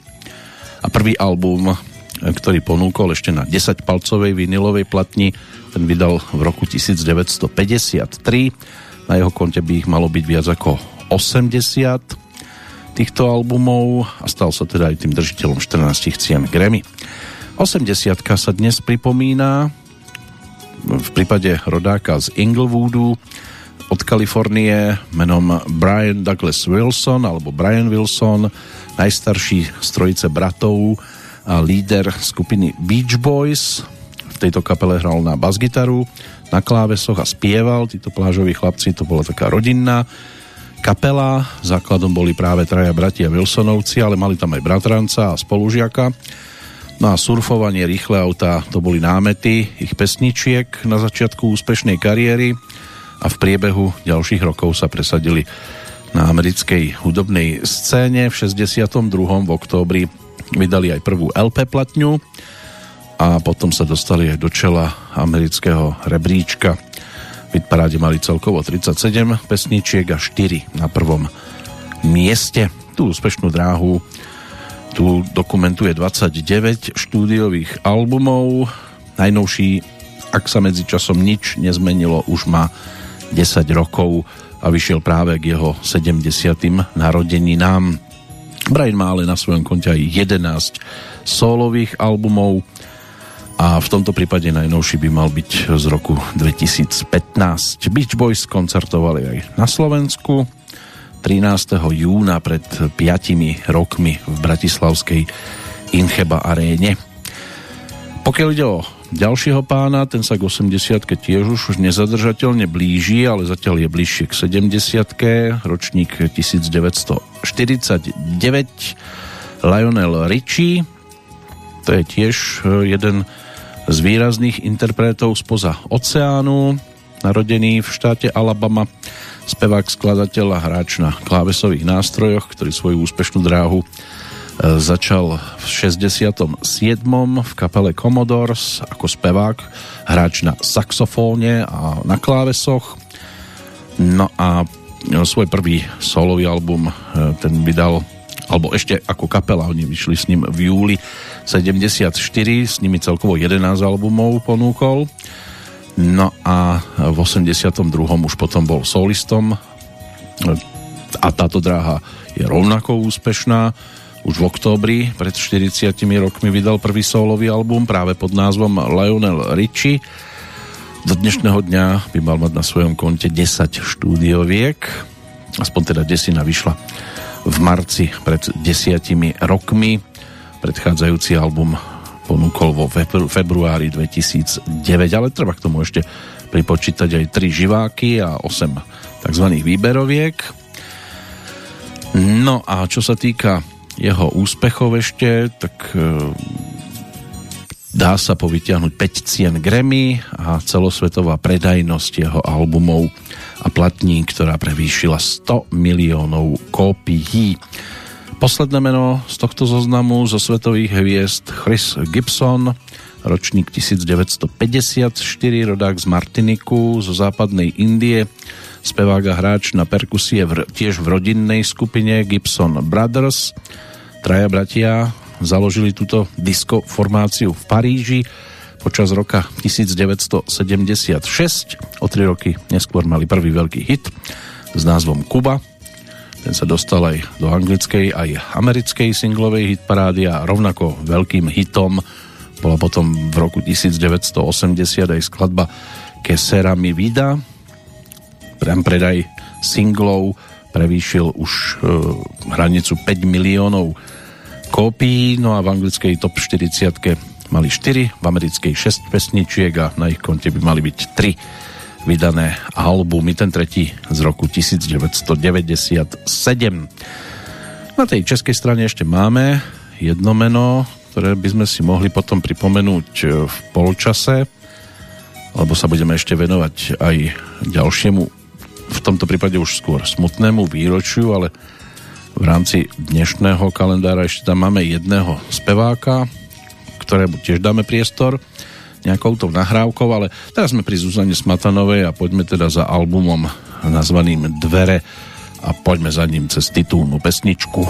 a prvý album, ktorý ponúkol ešte na 10-palcovej vinilovej platni, ten vydal v roku 1953. Na jeho konte by ich malo byť viac ako 80 týchto albumov a stal sa teda aj tým držiteľom 14 cien Grammy. 80 sa dnes pripomína v prípade rodáka z Inglewoodu od Kalifornie menom Brian Douglas Wilson alebo Brian Wilson, najstarší z trojice bratov a líder skupiny Beach Boys. V tejto kapele hral na basgitaru, na klávesoch a spieval. Títo plážoví chlapci, to bola taká rodinná kapela. Základom boli práve traja bratia Wilsonovci, ale mali tam aj bratranca a spolužiaka. No a surfovanie, rýchle auta, to boli námety ich pesničiek na začiatku úspešnej kariéry a v priebehu ďalších rokov sa presadili na americkej hudobnej scéne. V 62. v októbri vydali aj prvú LP platňu a potom sa dostali aj do čela amerického rebríčka. V paráde mali celkovo 37 pesničiek a 4 na prvom mieste. Tú úspešnú dráhu tu dokumentuje 29 štúdiových albumov. Najnovší, ak sa medzi časom nič nezmenilo, už má 10 rokov a vyšiel práve k jeho 70. narodeninám. Brian má ale na svojom konte aj 11 solových albumov a v tomto prípade najnovší by mal byť z roku 2015. Beach Boys koncertovali aj na Slovensku 13. júna pred 5 rokmi v Bratislavskej Incheba aréne. Pokiaľ ide o ďalšieho pána, ten sa k 80 tiež už nezadržateľne blíži, ale zatiaľ je bližšie k 70 ročník 1949 Lionel Richie to je tiež e, jeden z výrazných interpretov spoza oceánu narodený v štáte Alabama spevák, skladateľ a hráč na klávesových nástrojoch, ktorý svoju úspešnú dráhu Začal v 67. v kapele Commodores ako spevák, hráč na saxofóne a na klávesoch. No a svoj prvý solový album e, ten vydal alebo ešte ako kapela, oni vyšli s ním v júli 74, s nimi celkovo 11 albumov ponúkol. No a v 82. už potom bol solistom a táto dráha je rovnako úspešná už v októbri pred 40 rokmi vydal prvý solový album práve pod názvom Lionel Richie. Do dnešného dňa by mal mať na svojom konte 10 štúdioviek, aspoň teda desina vyšla v marci pred desiatimi rokmi. Predchádzajúci album ponúkol vo februári 2009, ale treba k tomu ešte pripočítať aj 3 živáky a 8 tzv. výberoviek. No a čo sa týka jeho úspechov ešte, tak e, dá sa povytiahnuť 5 cien Grammy a celosvetová predajnosť jeho albumov a platní, ktorá prevýšila 100 miliónov kópií. Posledné meno z tohto zoznamu zo svetových hviezd Chris Gibson, ročník 1954, rodák z Martiniku, zo západnej Indie, spevák a hráč na perkusie v, tiež v rodinnej skupine Gibson Brothers, Traja bratia založili túto disco formáciu v Paríži počas roka 1976. O tri roky neskôr mali prvý veľký hit s názvom Kuba. Ten sa dostal aj do anglickej, aj americkej singlovej hitparády a rovnako veľkým hitom bola potom v roku 1980 aj skladba Kesera mi vida. Prem predaj singlov prevýšil už e, hranicu 5 miliónov kópií, no a v anglickej top 40 mali 4, v americkej 6 pesničiek a na ich konte by mali byť 3 vydané albumy, ten tretí z roku 1997. Na tej českej strane ešte máme jedno meno, ktoré by sme si mohli potom pripomenúť e, v polčase, alebo sa budeme ešte venovať aj ďalšiemu, v tomto prípade už skôr smutnému výročiu, ale v rámci dnešného kalendára ešte tam máme jedného speváka, ktorému tiež dáme priestor. Nejakou tou nahrávkou, ale teraz sme pri Zuzane Smatanovej a poďme teda za albumom nazvaným Dvere a poďme za ním cez titulnú pesničku.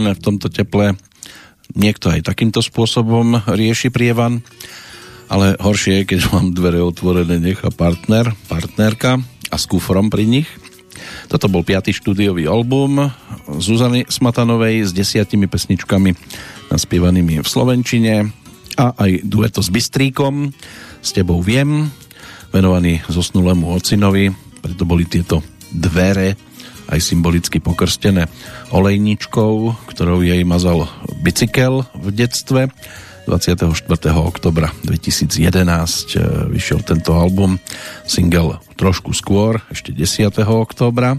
Otvorené v tomto teple. Niekto aj takýmto spôsobom rieši prievan, ale horšie je, keď mám dvere otvorené, nechá partner, partnerka a s kufrom pri nich. Toto bol piatý štúdiový album Zuzany Smatanovej s desiatimi pesničkami naspievanými v Slovenčine a aj dueto s Bystríkom S tebou viem, venovaný zosnulému ocinovi, preto boli tieto dvere aj symbolicky pokrstené olejničkou, ktorou jej mazal bicykel v detstve. 24. oktobra 2011 e, vyšiel tento album, single trošku skôr, ešte 10. oktobra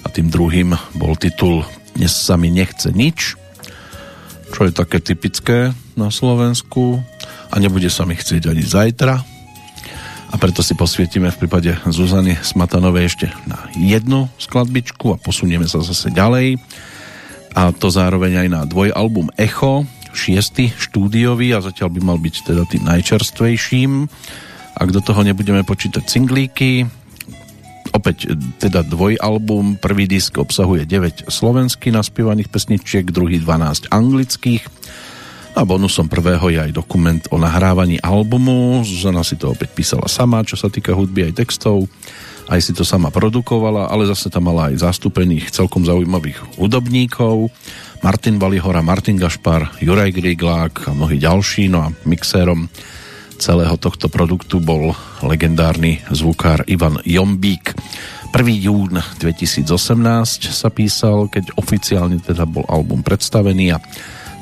a tým druhým bol titul Dnes sa mi nechce nič, čo je také typické na Slovensku a nebude sa mi chcieť ani zajtra a preto si posvietime v prípade Zuzany Smatanovej ešte na jednu skladbičku a posunieme sa zase ďalej. A to zároveň aj na dvojalbum Echo, šiestý štúdiový a zatiaľ by mal byť teda tým najčerstvejším. Ak do toho nebudeme počítať singlíky opäť teda dvojalbum prvý disk obsahuje 9 slovenských naspievaných pesničiek druhý 12 anglických a bonusom prvého je aj dokument o nahrávaní albumu. Zuzana si to opäť písala sama, čo sa týka hudby aj textov. Aj si to sama produkovala, ale zase tam mala aj zastúpených celkom zaujímavých hudobníkov. Martin Valihora, Martin Gašpar, Juraj Griglák a mnohí ďalší. No a mixérom celého tohto produktu bol legendárny zvukár Ivan Jombík. jún 2018 sa písal, keď oficiálne teda bol album predstavený a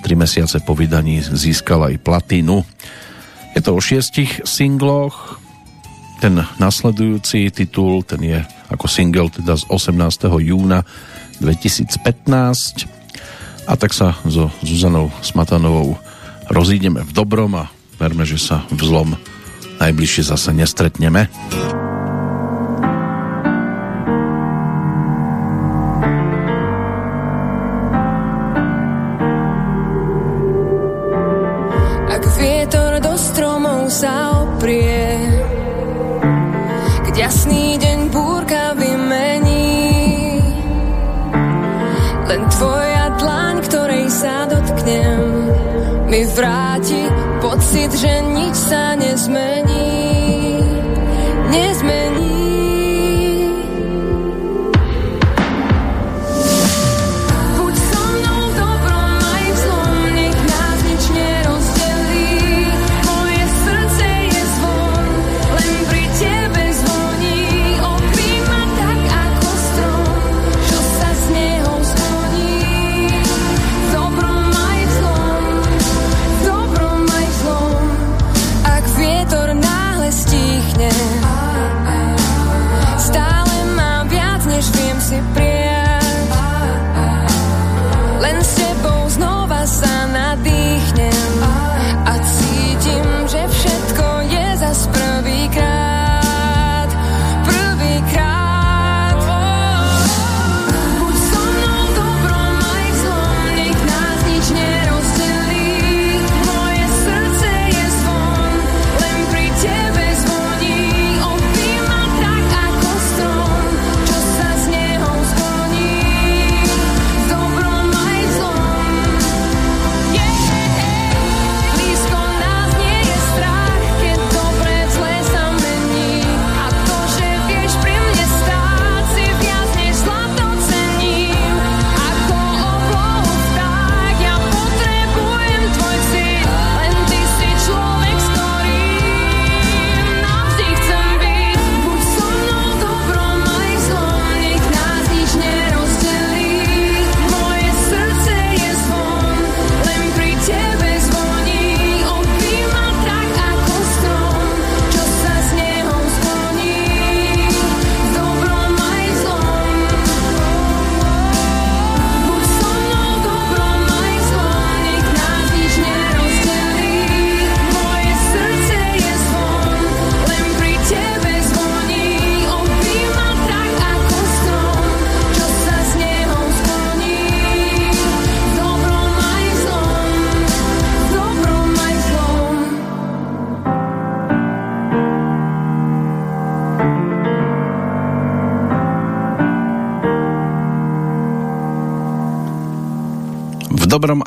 tri mesiace po vydaní získal aj platinu. Je to o šiestich singloch, ten nasledujúci titul, ten je ako single teda z 18. júna 2015 a tak sa so Zuzanou Smatanovou rozídeme v dobrom a verme, že sa v zlom najbližšie zase nestretneme. Vráti pocit, že nič sa nezmení. Nezmení.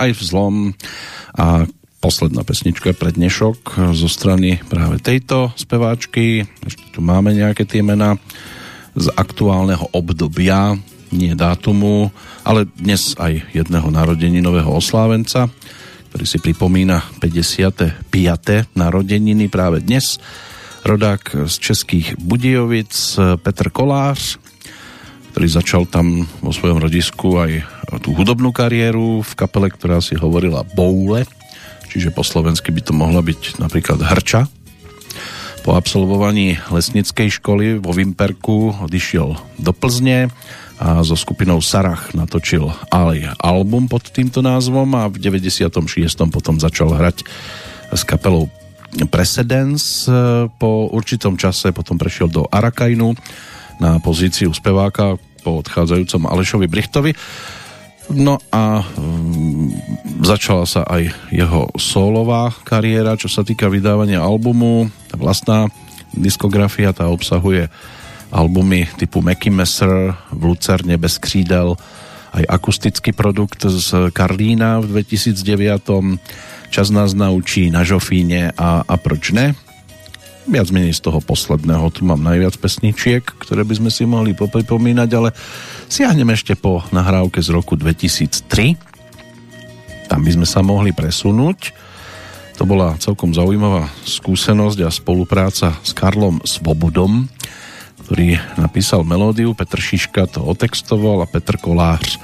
Aj v zlom a posledná pesnička pre dnešok zo strany práve tejto speváčky. Ešte tu máme nejaké tie mená z aktuálneho obdobia, nie dátumu, ale dnes aj jedného narodeninového oslávenca, ktorý si pripomína 55. narodeniny práve dnes. Rodák z Českých Budějovic Petr Kolář, ktorý začal tam vo svojom rodisku aj tú hudobnú kariéru v kapele, ktorá si hovorila Boule, čiže po slovensky by to mohla byť napríklad Hrča. Po absolvovaní lesnickej školy vo Vimperku odišiel do Plzne a so skupinou Sarach natočil aj album pod týmto názvom a v 96. potom začal hrať s kapelou Precedence. Po určitom čase potom prešiel do Arakajnu na pozíciu speváka po odchádzajúcom Alešovi Brichtovi. No a um, začala sa aj jeho solová kariéra, čo sa týka vydávania albumu. Vlastná diskografia tá obsahuje albumy typu Mackie Messer, v Lucerne bez křídel, aj akustický produkt z Karlína v 2009. Čas nás naučí na Žofíne a, a proč ne? Viac menej z toho posledného. Tu mám najviac pesničiek, ktoré by sme si mohli popripomínať, ale siahnem ešte po nahrávke z roku 2003. Tam by sme sa mohli presunúť. To bola celkom zaujímavá skúsenosť a spolupráca s Karlom Svobodom, ktorý napísal melódiu, Petr Šiška to otextoval a Petr Kolář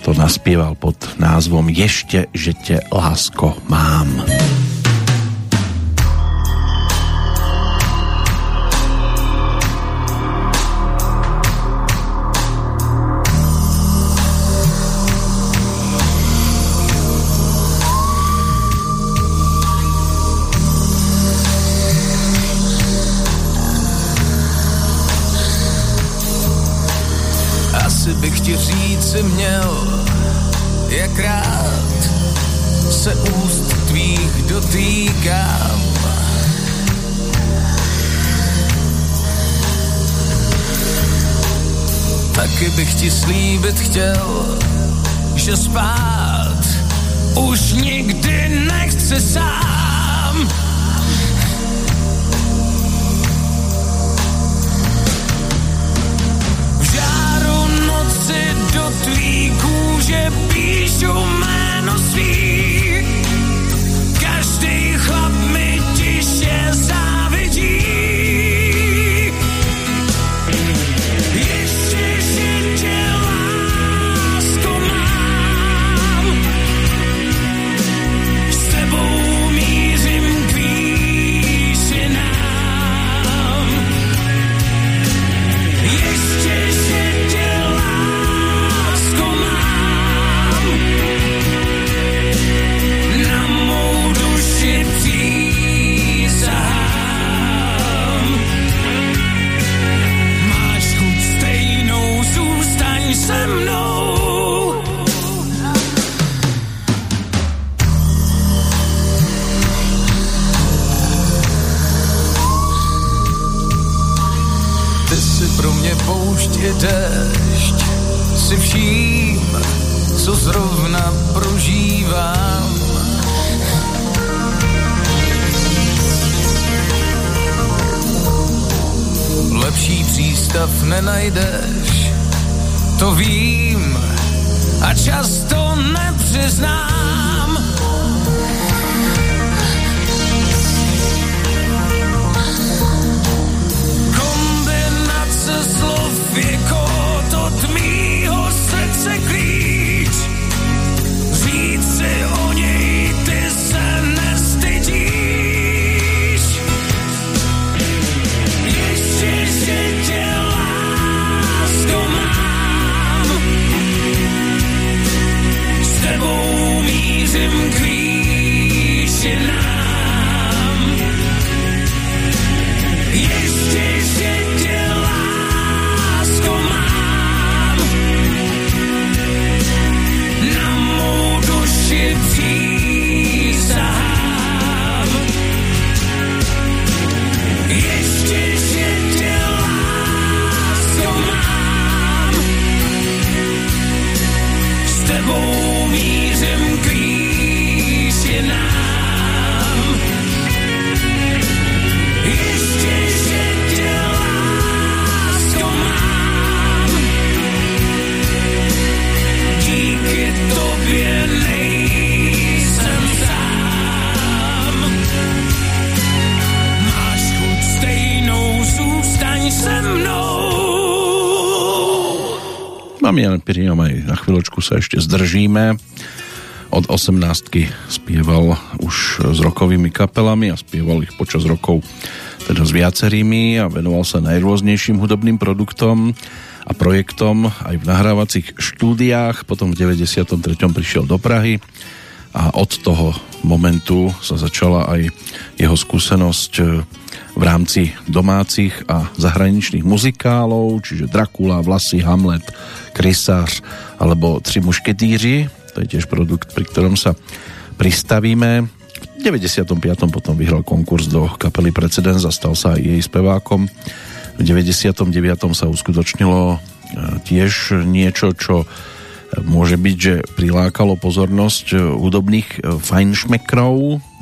to naspieval pod názvom Ešte, že te lásko mám. Si měl, jak rád se úst tvých dotýkám. Taky bych ti slíbit chtěl, že spát už nikdy nechci sám. Kůže píšu jméno svý. Zrovna prožívám. Lepší přístav nenajdeš, to vím a často nepřiznám. Kombinace slov je kód od mýho srdce klíč. Pri ňom aj na chvíľočku sa ešte zdržíme. Od 18 spieval už s rokovými kapelami a spieval ich počas rokov teda s viacerými a venoval sa najrôznejším hudobným produktom a projektom aj v nahrávacích štúdiách. Potom v 93. prišiel do Prahy a od toho momentu sa začala aj jeho skúsenosť v rámci domácich a zahraničných muzikálov, čiže Dracula, Vlasy, Hamlet, Krysář alebo Tři mušketýři. To je tiež produkt, pri ktorom sa pristavíme. V 95. potom vyhral konkurs do kapely Precedens a stal sa aj jej spevákom. V 99. sa uskutočnilo e, tiež niečo, čo môže byť, že prilákalo pozornosť e, hudobných e, fajnšmekrov,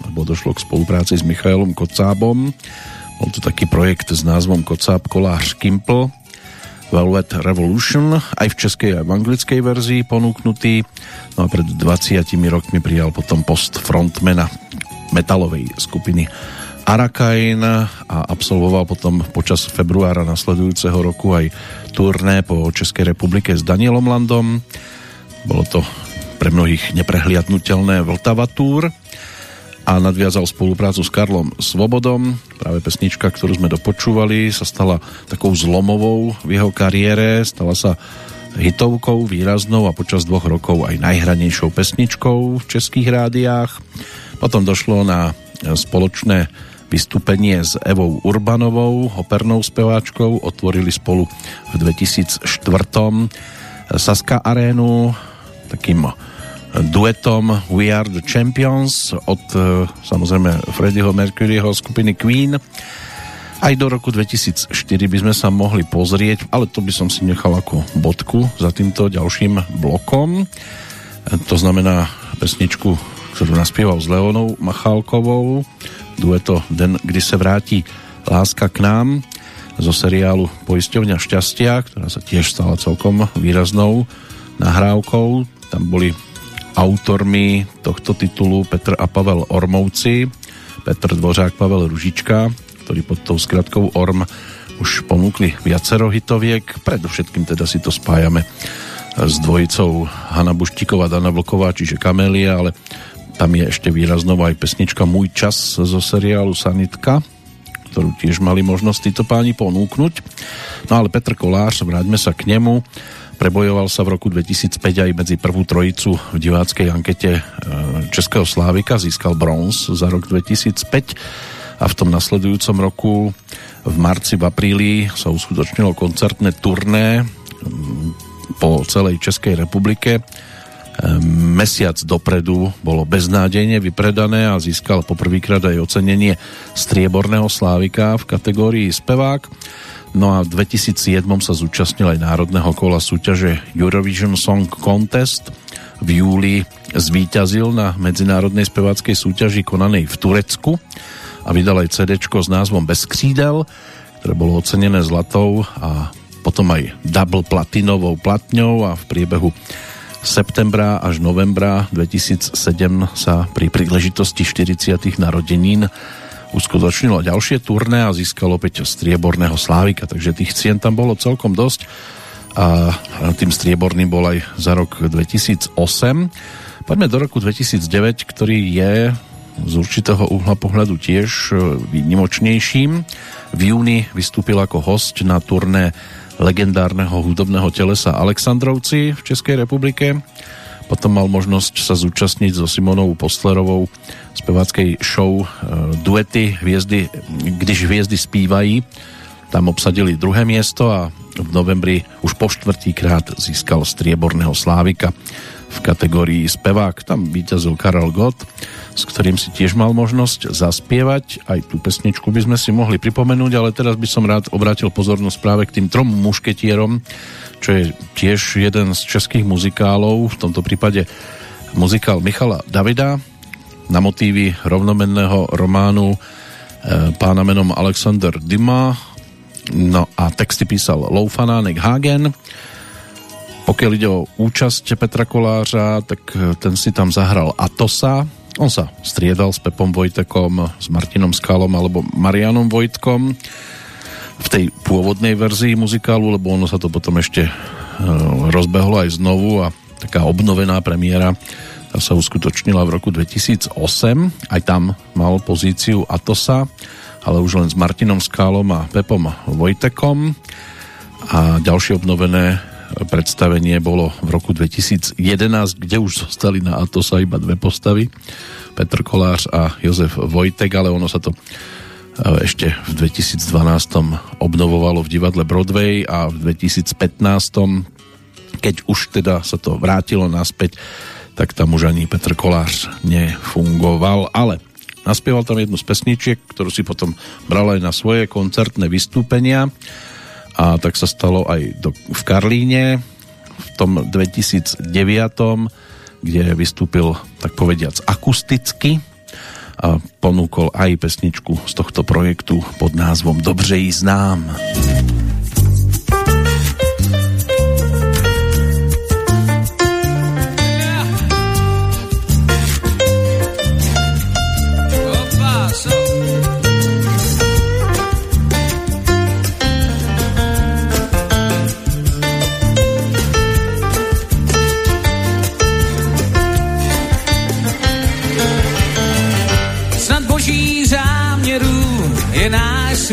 lebo došlo k spolupráci s Michailom Kocábom bol to taký projekt s názvom Kocáb Kolář Kimpl Velvet Revolution, aj v českej aj v anglickej verzii ponúknutý. No a pred 20 rokmi prijal potom post frontmana metalovej skupiny Arakain a absolvoval potom počas februára nasledujúceho roku aj turné po Českej republike s Danielom Landom. Bolo to pre mnohých neprehliadnutelné Vltava Tour a nadviazal spoluprácu s Karlom Svobodom. Práve pesnička, ktorú sme dopočúvali, sa stala takou zlomovou v jeho kariére. Stala sa hitovkou, výraznou a počas dvoch rokov aj najhranejšou pesničkou v českých rádiách. Potom došlo na spoločné vystúpenie s Evou Urbanovou, opernou speváčkou. Otvorili spolu v 2004. Saska Arénu takým duetom We Are The Champions od e, samozrejme Freddieho Mercuryho skupiny Queen. Aj do roku 2004 by sme sa mohli pozrieť, ale to by som si nechal ako bodku za týmto ďalším blokom. To znamená pesničku, ktorú naspieval s Leonou Machálkovou, dueto Den, kdy se vrátí láska k nám zo seriálu Poisťovňa šťastia, ktorá sa tiež stala celkom výraznou nahrávkou. Tam boli autormi tohto titulu Petr a Pavel Ormovci, Petr Dvořák, Pavel Ružička, ktorí pod tou skratkou Orm už ponúkli viacero hitoviek, predovšetkým teda si to spájame s dvojicou Hanna Buštíková, Dana Vlková, čiže Kamelia, ale tam je ešte výraznou aj pesnička Môj čas zo seriálu Sanitka, ktorú tiež mali možnosť títo páni ponúknuť. No ale Petr Kolář, vráťme sa k nemu, Prebojoval sa v roku 2005 aj medzi prvú trojicu v diváckej ankete e, Českého Slávika, získal bronz za rok 2005 a v tom nasledujúcom roku v marci, v apríli sa uskutočnilo koncertné turné po celej Českej republike. E, mesiac dopredu bolo beznádejne vypredané a získal poprvýkrát aj ocenenie strieborného slávika v kategórii spevák. No a v 2007 sa zúčastnil aj národného kola súťaže Eurovision Song Contest. V júli zvíťazil na medzinárodnej speváckej súťaži konanej v Turecku a vydal aj CD s názvom Bez křídel, ktoré bolo ocenené zlatou a potom aj double platinovou platňou a v priebehu septembra až novembra 2007 sa pri príležitosti 40. narodenín uskutočnilo ďalšie turné a získalo opäť strieborného slávika, takže tých cien tam bolo celkom dosť a tým strieborným bol aj za rok 2008. Poďme do roku 2009, ktorý je z určitého uhla pohľadu tiež e, výnimočnejším. V júni vystúpil ako host na turné legendárneho hudobného telesa Aleksandrovci v Českej republike potom mal možnosť sa zúčastniť so Simonou Postlerovou speváckej show e, Duety hviezdy, Když hviezdy spívají. Tam obsadili druhé miesto a v novembri už po štvrtýkrát získal strieborného slávika v kategórii spevák. Tam víťazil Karel Gott, s ktorým si tiež mal možnosť zaspievať. Aj tú pesničku by sme si mohli pripomenúť, ale teraz by som rád obrátil pozornosť práve k tým trom mušketierom, čo je tiež jeden z českých muzikálov, v tomto prípade muzikál Michala Davida na motívy rovnomenného románu e, pána menom Alexander Dima no a texty písal Loufanánek Hagen pokiaľ ide o účasť Petra Kolářa, tak e, ten si tam zahral Atosa. On sa striedal s Pepom Vojtekom, s Martinom Skalom alebo Marianom Vojtkom v tej pôvodnej verzii muzikálu, lebo ono sa to potom ešte e, rozbehlo aj znovu a taká obnovená premiéra tá sa uskutočnila v roku 2008. Aj tam mal pozíciu Atosa, ale už len s Martinom Skálom a Pepom Vojtekom. A ďalšie obnovené predstavenie bolo v roku 2011, kde už zostali na Atosa iba dve postavy. Petr Kolář a Jozef Vojtek, ale ono sa to ešte v 2012 obnovovalo v divadle Broadway a v 2015 keď už teda sa to vrátilo naspäť tak tam už ani Petr Kolář nefungoval, ale naspieval tam jednu z pesničiek, ktorú si potom bral aj na svoje koncertné vystúpenia a tak sa stalo aj do, v Karlíne v tom 2009 kde vystúpil tak povediac akusticky a ponúkol aj pesničku z tohto projektu pod názvom Dobře jí znám.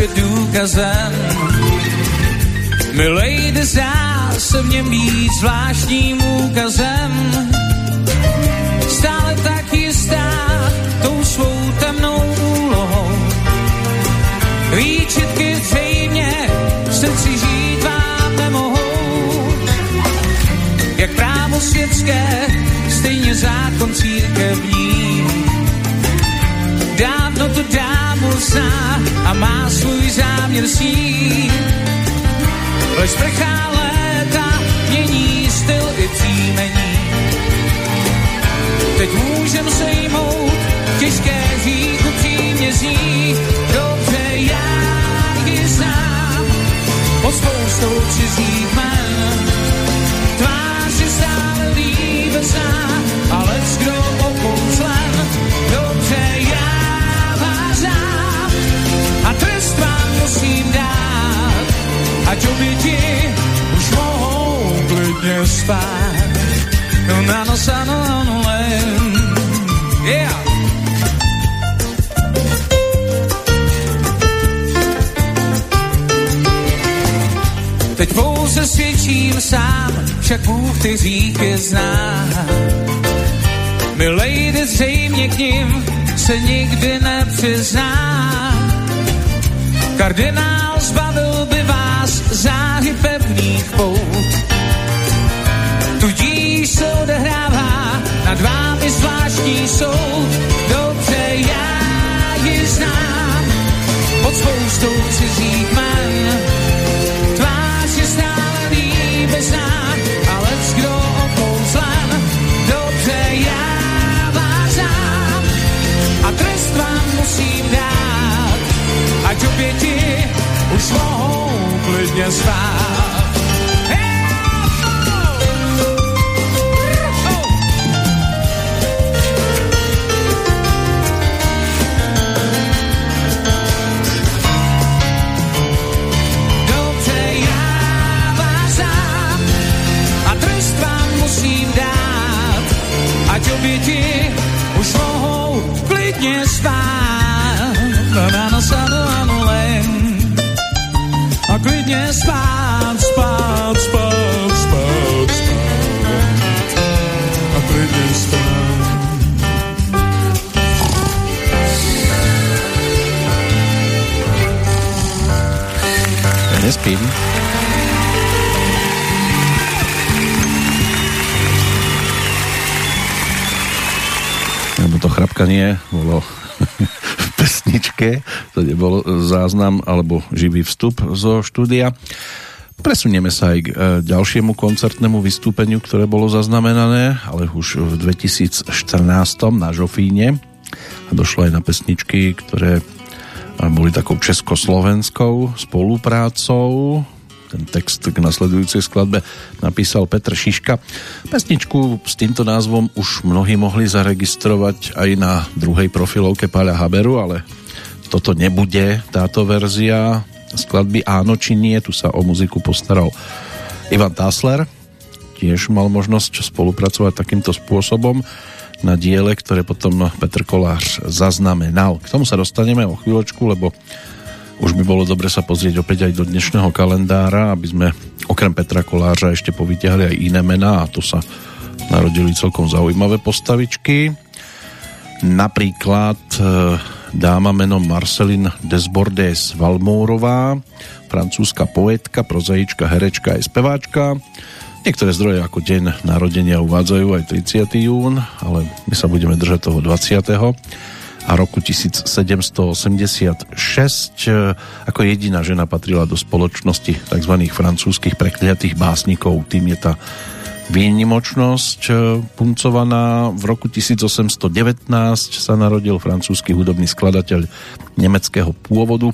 Důkazem. Milej, zdá se v něm být zvláštním úkazem. Stále tak jistá tou svou temnou úlohou. Výčitky zřejmě srdci žít vám nemohou. Jak právo světské, stejně zákon církevní. Dávno to dámu zná a má svůj záměr sní. Lež prchá léta, mění styl i příjmení. Teď můžem sejmout, těžké řík upřímně zní. Dobře, já ji znám, pod spoustou cizích men. Tvář je stále líbezná, ale ať oběti už mohou klidně spát. No, na nos, ano, ano, len. Yeah. Teď pouze svědčím sám, však Bůh ty říky zná. Milej, jde zřejmě k ním se nikdy nepřizná. Kardinál zbavil vás záhy pevných pout. Tudíž se odehrává nad vámi zvláštní soud. Dobře, já ji znám pod spoustou cizích men. Tvář je stále líbezná, ale kdo okouzlen. Dobře, já vás znám a trest vám musím dát, ať oběti už mohou vám musím dát, ať oběti už mohou klidně spát. Ráno ano len a klidně spát, spát, spát, spát, spát a klidně spát. Ja nespím. Lebo to chrapkanie bolo pesničke, to nebol záznam alebo živý vstup zo štúdia. Presunieme sa aj k e, ďalšiemu koncertnému vystúpeniu, ktoré bolo zaznamenané, ale už v 2014 na Žofíne. A došlo aj na pesničky, ktoré a boli takou československou spoluprácou. Ten text k nasledujúcej skladbe napísal Petr Šiška. Pesničku s týmto názvom už mnohí mohli zaregistrovať aj na druhej profilovke Páľa Haberu, ale toto nebude táto verzia skladby Áno či nie. Tu sa o muziku postaral Ivan Tásler. Tiež mal možnosť spolupracovať takýmto spôsobom na diele, ktoré potom Petr Kolář zaznamenal. K tomu sa dostaneme o chvíľočku, lebo už by bolo dobre sa pozrieť opäť aj do dnešného kalendára, aby sme okrem Petra Kolářa ešte povytiahli aj iné mená a to sa narodili celkom zaujímavé postavičky. Napríklad e, dáma menom Marceline Desbordes Valmourová, francúzska poetka, prozaička, herečka aj speváčka, Niektoré zdroje ako deň narodenia uvádzajú aj 30. jún, ale my sa budeme držať toho 20. a roku 1786 ako jediná žena patrila do spoločnosti tzv. francúzskych prekliatých básnikov. Tým je tá výnimočnosť puncovaná. V roku 1819 sa narodil francúzsky hudobný skladateľ nemeckého pôvodu,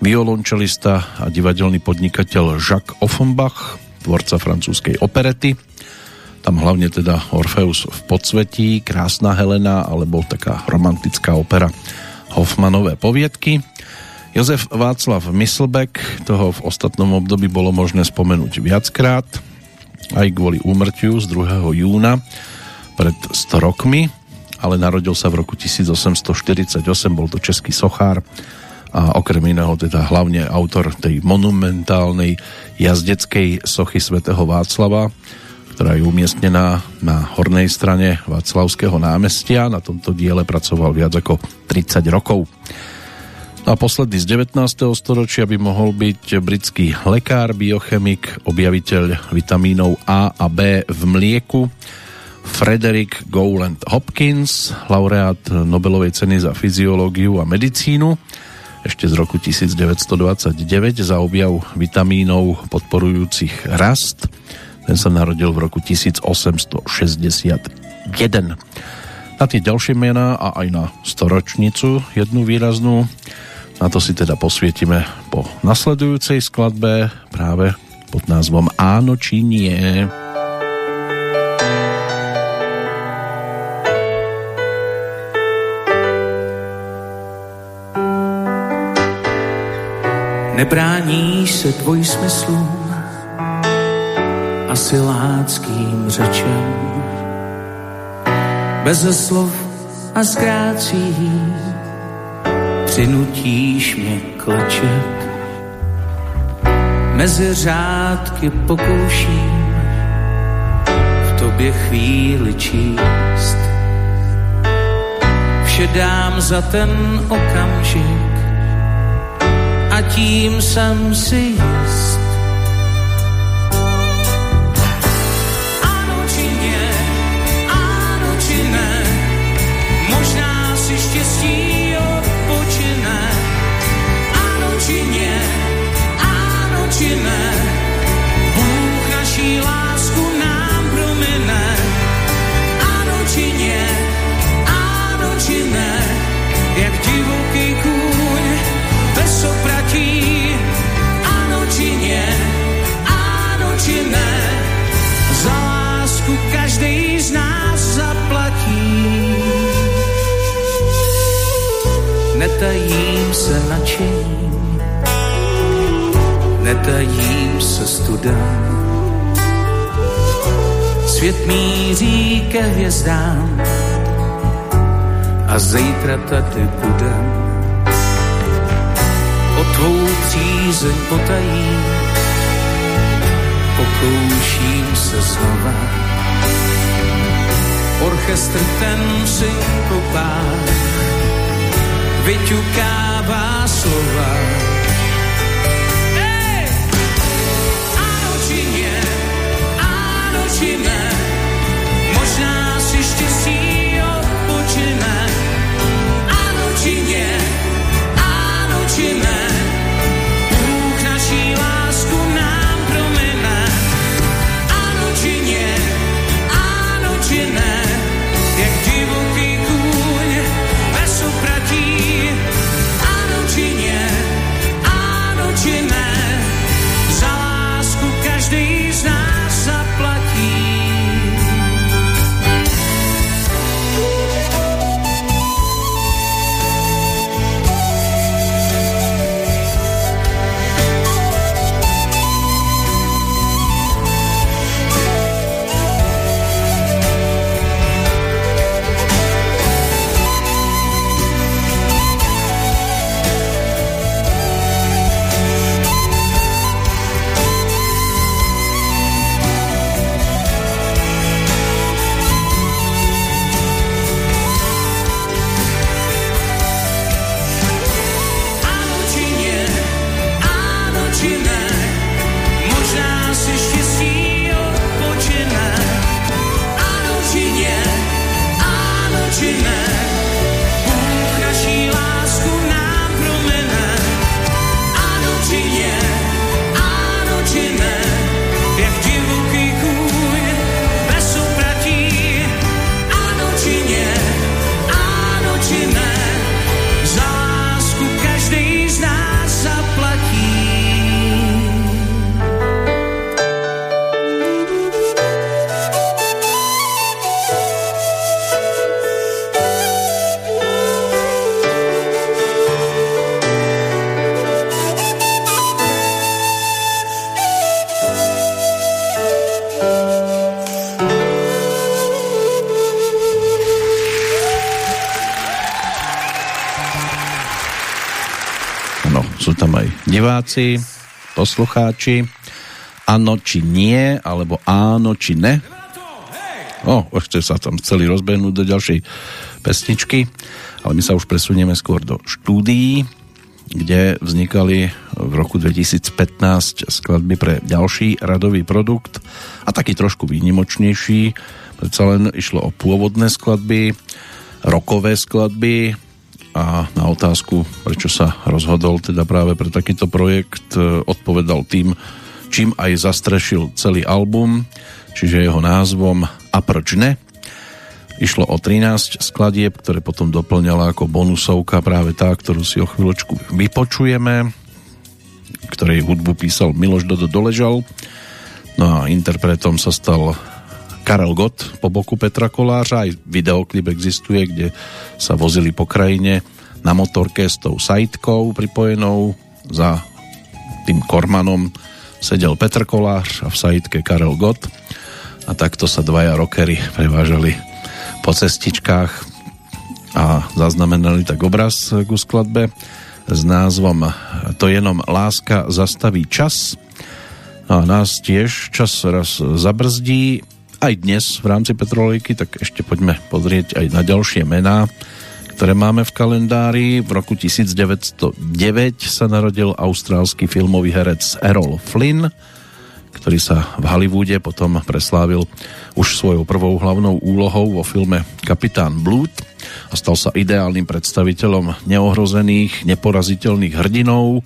violončelista a divadelný podnikateľ Jacques Offenbach, tvorca francúzskej operety. Tam hlavne teda Orfeus v podsvetí, Krásna Helena alebo taká romantická opera Hoffmanové poviedky. Jozef Václav Myslbek, toho v ostatnom období bolo možné spomenúť viackrát, aj kvôli úmrtiu z 2. júna pred 100 rokmi, ale narodil sa v roku 1848, bol to český sochár, a okrem iného teda hlavne autor tej monumentálnej jazdeckej sochy svätého Václava, ktorá je umiestnená na hornej strane Václavského námestia. Na tomto diele pracoval viac ako 30 rokov. A posledný z 19. storočia by mohol byť britský lekár, biochemik, objaviteľ vitamínov A a B v mlieku, Frederick Gowland Hopkins, laureát Nobelovej ceny za fyziológiu a medicínu, ešte z roku 1929 za objav vitamínov podporujúcich rast. Ten sa narodil v roku 1861. Na tie ďalšie mená a aj na storočnicu jednu výraznú na to si teda posvietime po nasledujúcej skladbe práve pod názvom Áno či nie. Nebráníš se dvojsmyslům a siláckým řečem. Beze slov a zkrácí přinutíš mě klečet. Mezi řádky pokouším v tobě chvíli číst. Vše dám za ten okamžik a tím jsem si jist, netajím se nadšením, netajím se studem. Svět míří ke hvězdám a zítra tady budem. O tvou přízeň potajím, pokouším se znova. Orchestr ten synkopát vyťukává slova. Hey! Áno či nie, áno či ne, možná si štěstí odpočine. Áno či nie, áno či diváci, poslucháči. Áno či nie, alebo áno či ne. O, ešte sa tam chceli rozbehnúť do ďalšej pesničky, ale my sa už presunieme skôr do štúdií, kde vznikali v roku 2015 skladby pre ďalší radový produkt a taký trošku výnimočnejší. Predsa len išlo o pôvodné skladby, rokové skladby, a na otázku, prečo sa rozhodol teda práve pre takýto projekt, e, odpovedal tým, čím aj zastrešil celý album, čiže jeho názvom A proč ne? Išlo o 13 skladieb, ktoré potom doplňala ako bonusovka práve tá, ktorú si o chvíľočku vypočujeme, ktorej hudbu písal Miloš Dodo Doležal. No a interpretom sa stal Karel Gott po boku Petra Kolářa, aj videoklip existuje, kde sa vozili po krajine na motorke s tou sajtkou pripojenou. Za tým kormanom sedel Petr Kolář a v sajtke Karel Gott. A takto sa dvaja rockery prevážali po cestičkách a zaznamenali tak obraz ku skladbe s názvom To jenom láska zastaví čas. A nás tiež čas raz zabrzdí aj dnes v rámci Petrolejky, tak ešte poďme pozrieť aj na ďalšie mená, ktoré máme v kalendári. V roku 1909 sa narodil austrálsky filmový herec Errol Flynn, ktorý sa v Hollywoode potom preslávil už svojou prvou hlavnou úlohou vo filme Kapitán Blood a stal sa ideálnym predstaviteľom neohrozených, neporaziteľných hrdinov,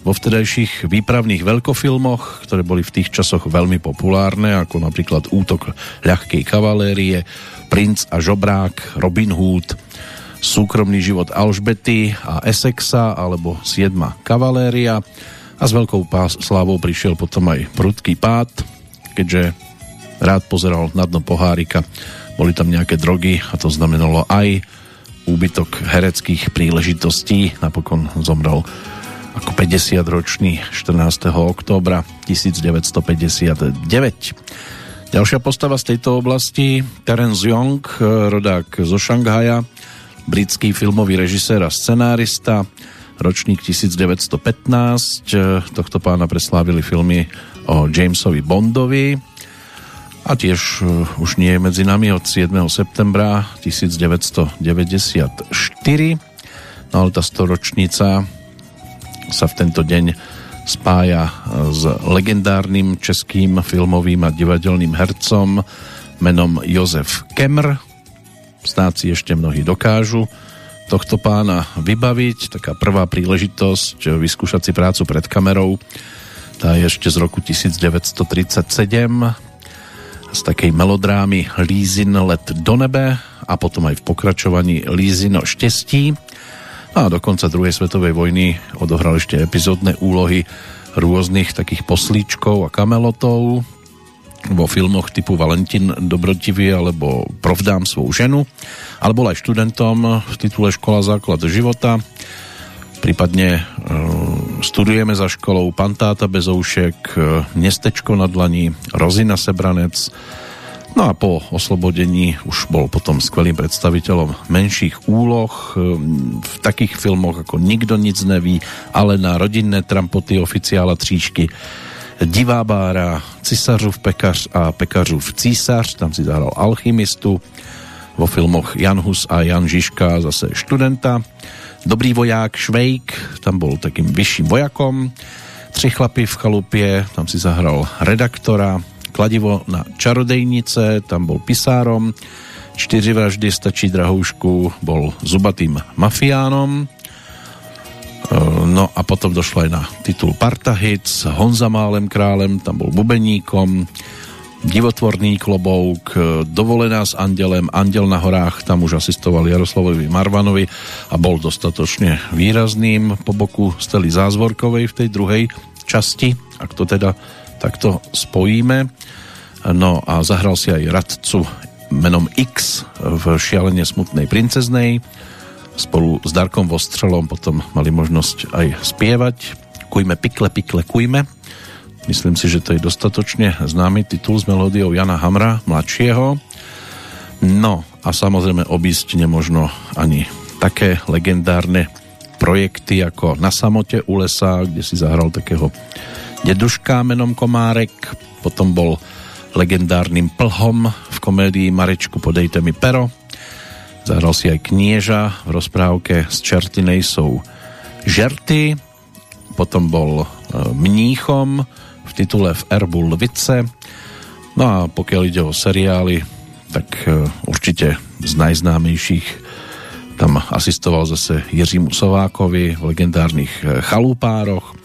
vo vtedajších výpravných veľkofilmoch, ktoré boli v tých časoch veľmi populárne, ako napríklad Útok ľahkej kavalérie, Princ a žobrák, Robin Hood, Súkromný život Alžbety a Essexa alebo Siedma kavaléria a s veľkou slávou prišiel potom aj prudký pád, keďže rád pozeral na dno pohárika, boli tam nejaké drogy a to znamenalo aj úbytok hereckých príležitostí. Napokon zomrel ako 50-ročný 14. októbra 1959. Ďalšia postava z tejto oblasti, Terence Young, rodák zo Šanghaja, britský filmový režisér a scenárista, ročník 1915. Tohto pána preslávili filmy o Jamesovi Bondovi a tiež uh, už nie je medzi nami od 7. septembra 1994. No ale tá storočnica sa v tento deň spája s legendárnym českým filmovým a divadelným hercom menom Jozef Kemr. Snáď si ešte mnohí dokážu tohto pána vybaviť. Taká prvá príležitosť vyskúšať si prácu pred kamerou. Tá je ešte z roku 1937 z takej melodrámy Lízin let do nebe a potom aj v pokračovaní Lízino štestí a do konca druhej svetovej vojny odohral ešte epizódne úlohy rôznych takých poslíčkov a kamelotov. Vo filmoch typu Valentín Dobrotivý alebo Provdám svou ženu, ale bol aj študentom v titule Škola základ života, prípadne e, studujeme za školou Pantáta bez oušek, e, Nestečko na dlani, Rozina Sebranec, No a po oslobodení už bol potom skvelým predstaviteľom menších úloh. Ehm, v takých filmoch ako Nikto nic neví, ale na rodinné trampoty oficiála tříšky Divá bára, Cisařův pekař a Pekařův císař, tam si zahral alchymistu, vo filmoch Jan Hus a Jan Žižka zase študenta, Dobrý voják Švejk, tam bol takým vyšším vojakom, Tři chlapy v chalupě, tam si zahral redaktora, kladivo na čarodejnice, tam bol pisárom, čtyři vraždy stačí drahoušku, bol zubatým mafiánom, e, no a potom došlo aj na titul Partahic, Honza Málem králem, tam bol bubeníkom, divotvorný klobouk, dovolená s andelem, andel na horách, tam už asistoval Jaroslavovi Marvanovi a bol dostatočne výrazným po boku Stely Zázvorkovej v tej druhej časti, ak to teda takto spojíme. No a zahral si aj radcu menom X v šialene smutnej princeznej. Spolu s Darkom Vostrelom potom mali možnosť aj spievať. Kujme pikle, pikle, kujme. Myslím si, že to je dostatočne známy titul s melódiou Jana Hamra, mladšieho. No a samozrejme obísť nemožno ani také legendárne projekty ako Na samote u lesa, kde si zahral takého deduška menom Komárek, potom bol legendárnym plhom v komédii Marečku podejte mi pero, zahral si aj knieža v rozprávke z Čertinej sú žerty, potom bol e, mníchom v titule v Erbu Lvice, no a pokiaľ ide o seriály, tak e, určite z najznámejších. Tam asistoval zase Jiřímu Sovákovi v legendárnych e, Chalúpároch,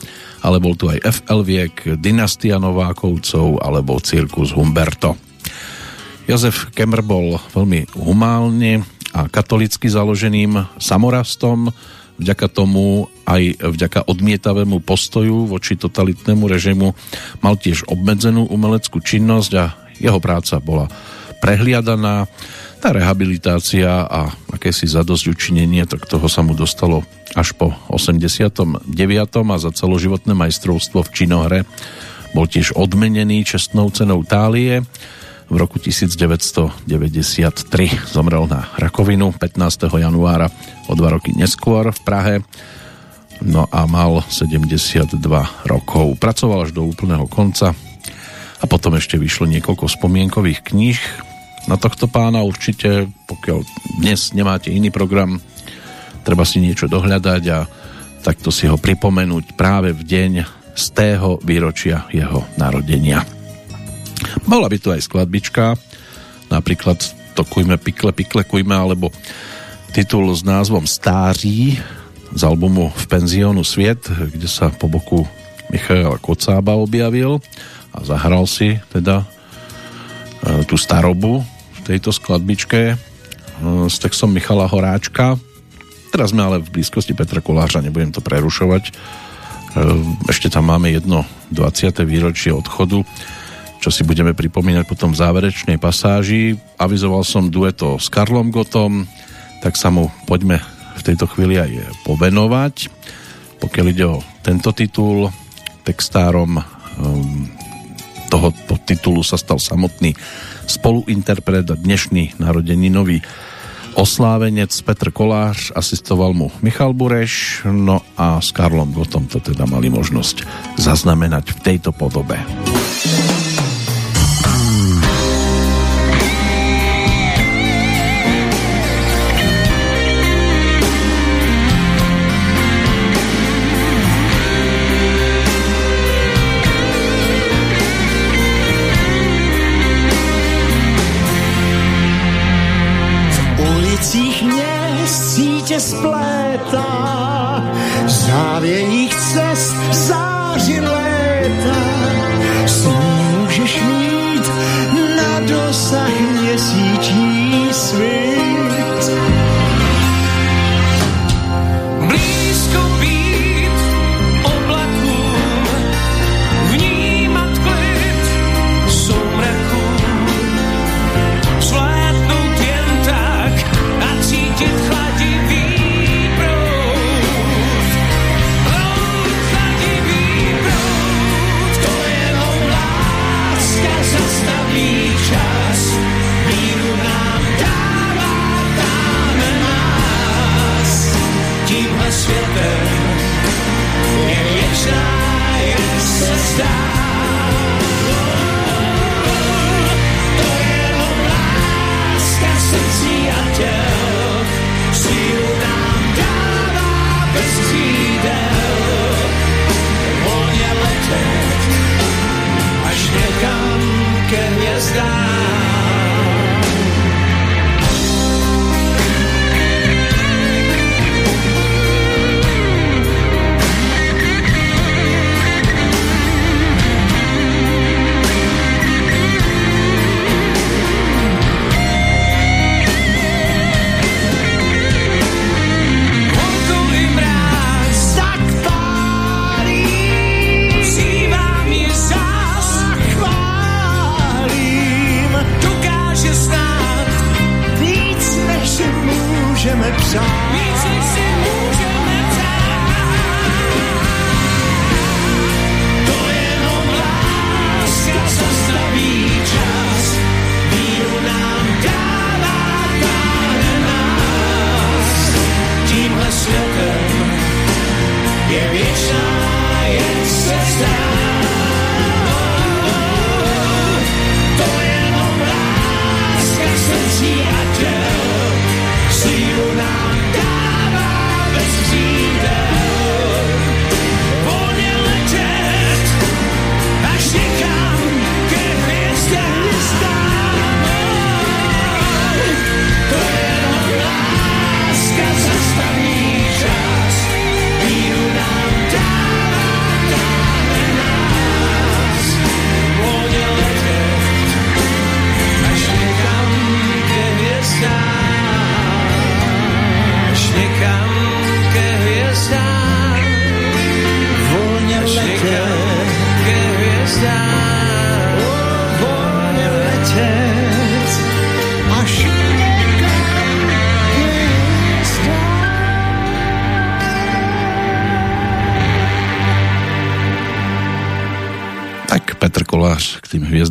ale bol tu aj FL Viek, Dynastia Novákovcov alebo Cirkus Humberto. Jozef Kemmer bol veľmi humálne a katolicky založeným samorastom, vďaka tomu aj vďaka odmietavému postoju voči totalitnému režimu mal tiež obmedzenú umeleckú činnosť a jeho práca bola prehliadaná tá rehabilitácia a akési zadosť učinenie, tak toho sa mu dostalo až po 89. a za celoživotné majstrovstvo v činohre bol tiež odmenený čestnou cenou Tálie. V roku 1993 zomrel na rakovinu 15. januára o dva roky neskôr v Prahe. No a mal 72 rokov. Pracoval až do úplného konca a potom ešte vyšlo niekoľko spomienkových kníh, na tohto pána určite, pokiaľ dnes nemáte iný program, treba si niečo dohľadať a takto si ho pripomenúť práve v deň z tého výročia jeho narodenia. Bola by tu aj skladbička, napríklad Tokujme, pikle, pikle, kujme, alebo titul s názvom Stáří z albumu V penziónu Sviet, kde sa po boku Michaela Kocába objavil a zahral si teda e, tú starobu tejto skladbičke eh, s textom Michala Horáčka. Teraz sme ale v blízkosti Petra Kolářa, nebudem to prerušovať. Eh, ešte tam máme jedno 20. výročie odchodu, čo si budeme pripomínať potom v záverečnej pasáži. Avizoval som dueto s Karlom Gotom, tak sa mu poďme v tejto chvíli aj povenovať. Pokiaľ ide o tento titul, textárom um, toho titulu sa stal samotný spoluinterpret a dnešný narodeninový oslávenec Petr Kolář, asistoval mu Michal Bureš, no a s Karlom Gotom to teda mali možnosť zaznamenať v tejto podobe.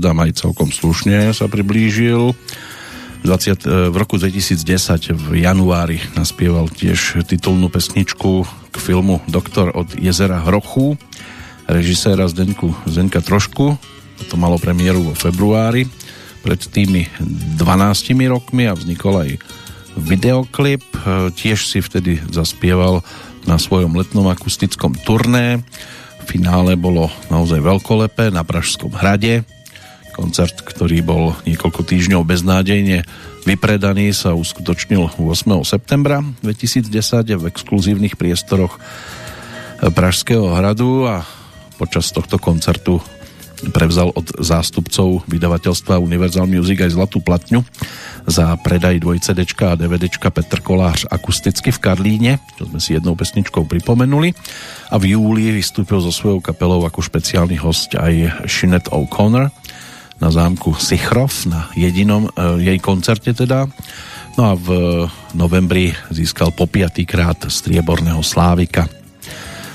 Hviezdám aj celkom slušne sa priblížil. 20, e, v roku 2010 v januári naspieval tiež titulnú pesničku k filmu Doktor od jezera Hrochu režiséra Zdenku Zdenka Trošku. To malo premiéru vo februári pred tými 12 rokmi a vznikol aj videoklip. E, tiež si vtedy zaspieval na svojom letnom akustickom turné. V finále bolo naozaj veľkolepé na Pražskom hrade Koncert, ktorý bol niekoľko týždňov beznádejne vypredaný, sa uskutočnil 8. septembra 2010 v exkluzívnych priestoroch Pražského hradu a počas tohto koncertu prevzal od zástupcov vydavateľstva Universal Music aj zlatú platňu za predaj 2 CD a DVD Petr Kolář akusticky v Karlíne, čo sme si jednou pesničkou pripomenuli. A v júli vystúpil so svojou kapelou ako špeciálny host aj Sinead O'Connor na zámku Sichrov na jedinom e, jej koncerte teda. No a v novembri získal po krát strieborného Slávika.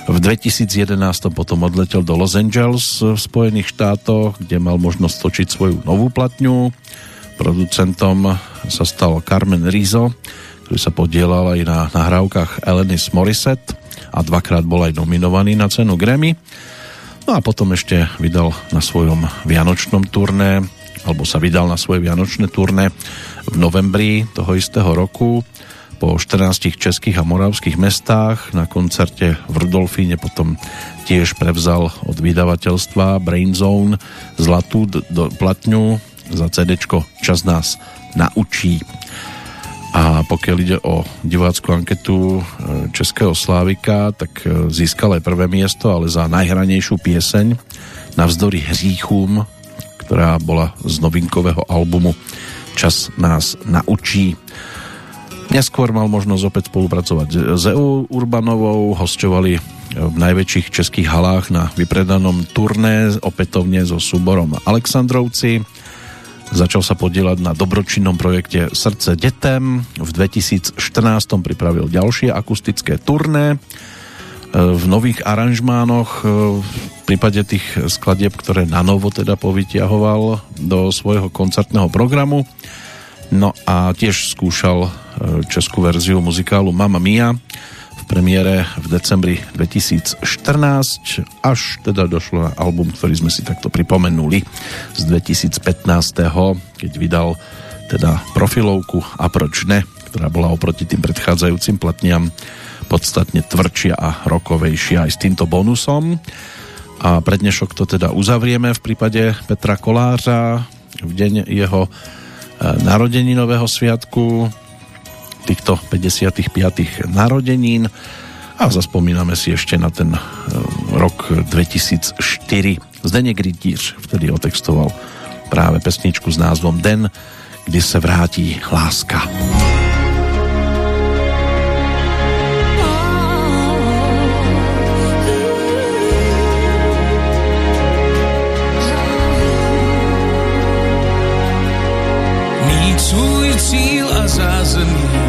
V 2011 potom odletel do Los Angeles v Spojených štátoch, kde mal možnosť točiť svoju novú platňu. Producentom sa stal Carmen Rizzo, ktorý sa podielal aj na nahrávkach Elenis Morissette a dvakrát bol aj nominovaný na cenu Grammy. No a potom ešte vydal na svojom vianočnom turné, alebo sa vydal na svoje vianočné turné v novembri toho istého roku po 14 českých a moravských mestách na koncerte v Rudolfíne potom tiež prevzal od vydavateľstva Brainzone zlatú do platňu za CD Čas nás naučí. A pokiaľ ide o divácku anketu e, Českého Slávika, tak e, získal aj prvé miesto, ale za najhranejšiu pieseň Navzdory hříchům, ktorá bola z novinkového albumu Čas nás naučí. Neskôr mal možnosť opäť spolupracovať s EU Urbanovou, hostovali v najväčších českých halách na vypredanom turné opätovne so súborom Aleksandrovci Začal sa podielať na dobročinnom projekte Srdce detem. V 2014 pripravil ďalšie akustické turné. E, v nových aranžmánoch e, v prípade tých skladieb, ktoré na novo teda povytiahoval do svojho koncertného programu. No a tiež skúšal e, českú verziu muzikálu Mamma Mia premiére v decembri 2014 až teda došlo na album, ktorý sme si takto pripomenuli z 2015. keď vydal teda profilovku a proč ne, ktorá bola oproti tým predchádzajúcim platniam podstatne tvrdšia a rokovejšia aj s týmto bonusom. A prednešok to teda uzavrieme v prípade Petra Kolářa v deň jeho e, narodeninového sviatku týchto 55. narodenín a zaspomíname si ešte na ten e, rok 2004. Zdeněk Rytíř vtedy otextoval práve pesničku s názvom Den, kdy se vrátí láska. Mít svůj cíl a zázemí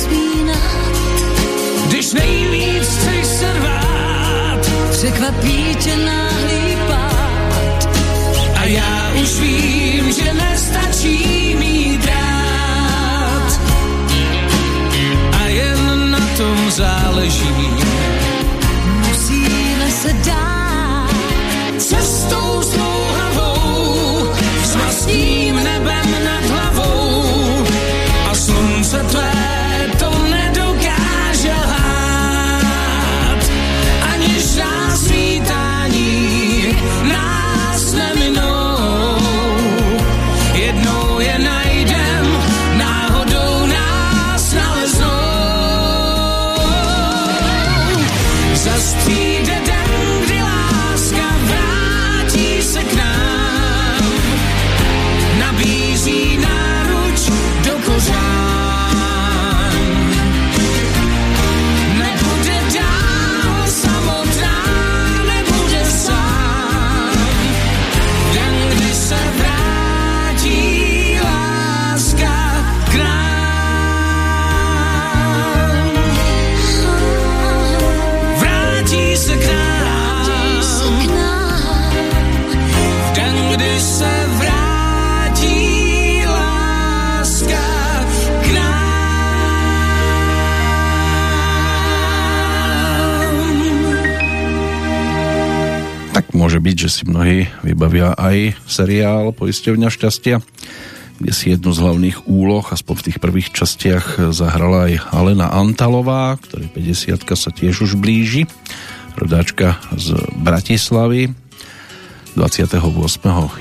rozpínat, Když nejvíc chceš se rvát překvapí tě náhlý pád. a já už vím, že nestačí mít rád. A jen na tom záleží. Musíme se dát Cestou zdlouhavou, môže byť, že si mnohí vybavia aj seriál Poisťovňa šťastia, kde si jednu z hlavných úloh, aspoň v tých prvých častiach, zahrala aj Alena Antalová, ktorej 50 sa tiež už blíži, rodáčka z Bratislavy. 28.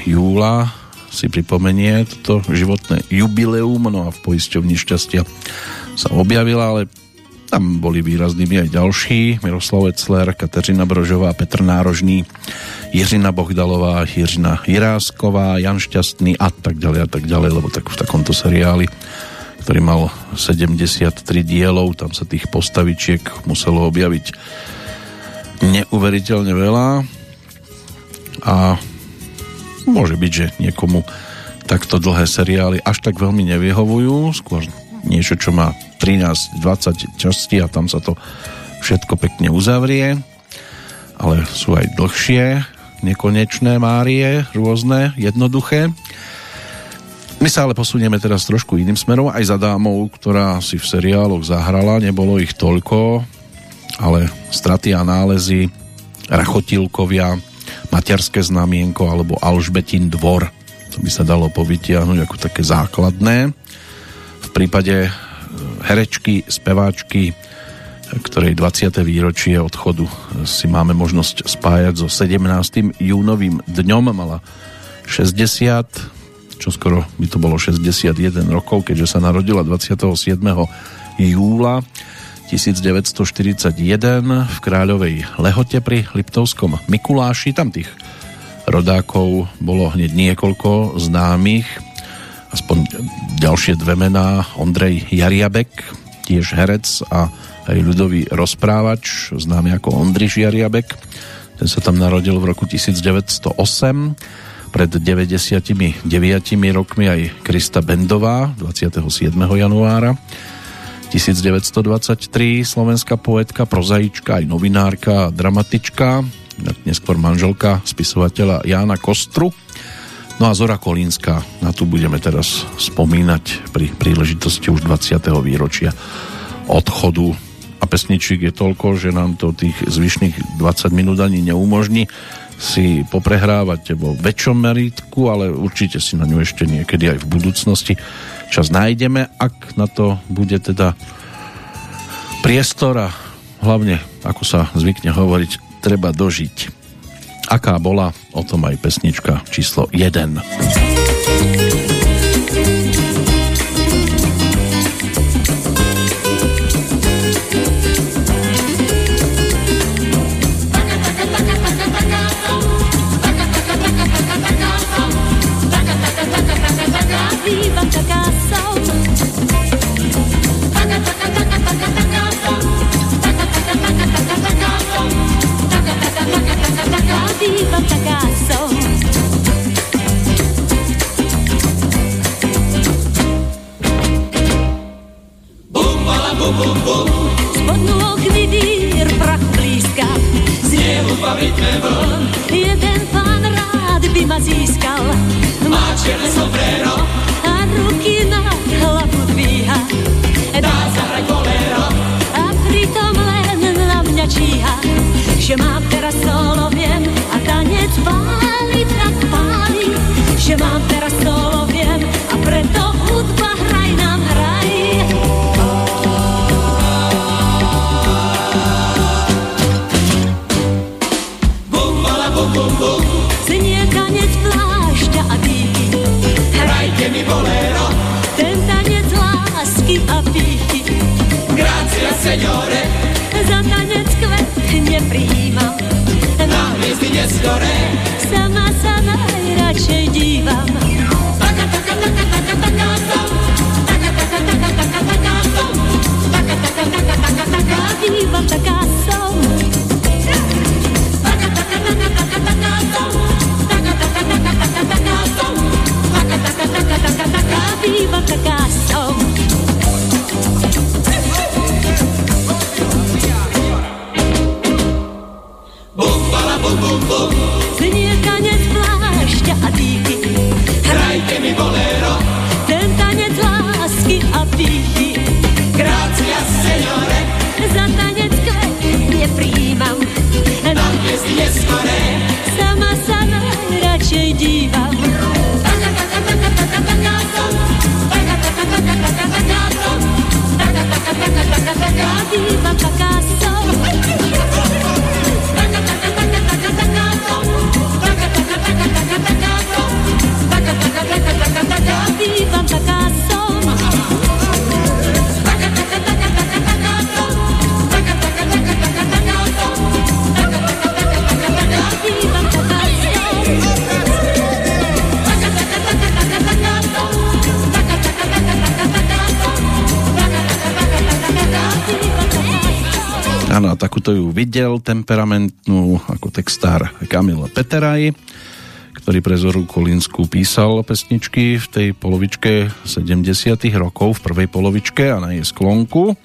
júla si pripomenie toto životné jubileum, no a v Poisťovni šťastia sa objavila, ale tam boli výraznými aj ďalší. Miroslav Ecler, Kateřina Brožová, Petr Nárožný, Jiřina Bohdalová, Jiřina Jirásková, Jan Šťastný a tak ďalej a tak ďalej, lebo tak v takomto seriáli, ktorý mal 73 dielov, tam sa tých postavičiek muselo objaviť neuveriteľne veľa a môže byť, že niekomu takto dlhé seriály až tak veľmi nevyhovujú, skôr niečo, čo má 13-20 častí a tam sa to všetko pekne uzavrie. Ale sú aj dlhšie nekonečné márie, rôzne, jednoduché. My sa ale posunieme teraz trošku iným smerom. Aj za dámou, ktorá si v seriáloch zahrala, nebolo ich toľko ale straty a nálezy Rachotilkovia Materské znamienko alebo Alžbetín dvor. To by sa dalo povytiahnuť ako také základné v prípade herečky, speváčky, ktorej 20. výročie odchodu si máme možnosť spájať so 17. júnovým dňom. Mala 60, čo skoro by to bolo 61 rokov, keďže sa narodila 27. júla 1941 v Kráľovej Lehote pri Liptovskom Mikuláši. Tam tých rodákov bolo hneď niekoľko známych aspoň ďalšie dve mená Ondrej Jariabek, tiež herec a aj ľudový rozprávač, známy ako Ondriš Jariabek. Ten sa tam narodil v roku 1908. Pred 99 rokmi aj Krista Bendová 27. januára 1923 slovenská poetka, prozaička, aj novinárka, dramatička, neskôr manželka spisovateľa Jána Kostru No a Zora Kolínska, na tu budeme teraz spomínať pri príležitosti už 20. výročia odchodu a pesničiek je toľko, že nám to tých zvyšných 20 minút ani neumožní si poprehrávať vo väčšom meritku, ale určite si na ňu ešte niekedy aj v budúcnosti čas nájdeme, ak na to bude teda priestor a hlavne, ako sa zvykne hovoriť, treba dožiť aká bola, o tom aj pesnička číslo 1. quieren sombrero. Seniore. Za tanec kvet neprijímam. Na hviezdy neskore. Sama sa najradšej dívam. Taka, taka, taka, taka, taka, tom. Taka, taka, taka, taka, taka, tom. Taka, taka, taka, taka, taka. Dívam taká som. Taka, taka, taka, taka, taka, tom. Taka, taka, taka, taka, taka, tom. Taka, taka, taka, taka, taka. Dívam taká som. Najradšej dívam. Taka, A takúto ju videl temperamentnú ako textár Kamil Peteraj, ktorý pre Zoru Kolínsku písal pesničky v tej polovičke 70 rokov, v prvej polovičke a na jej sklonku.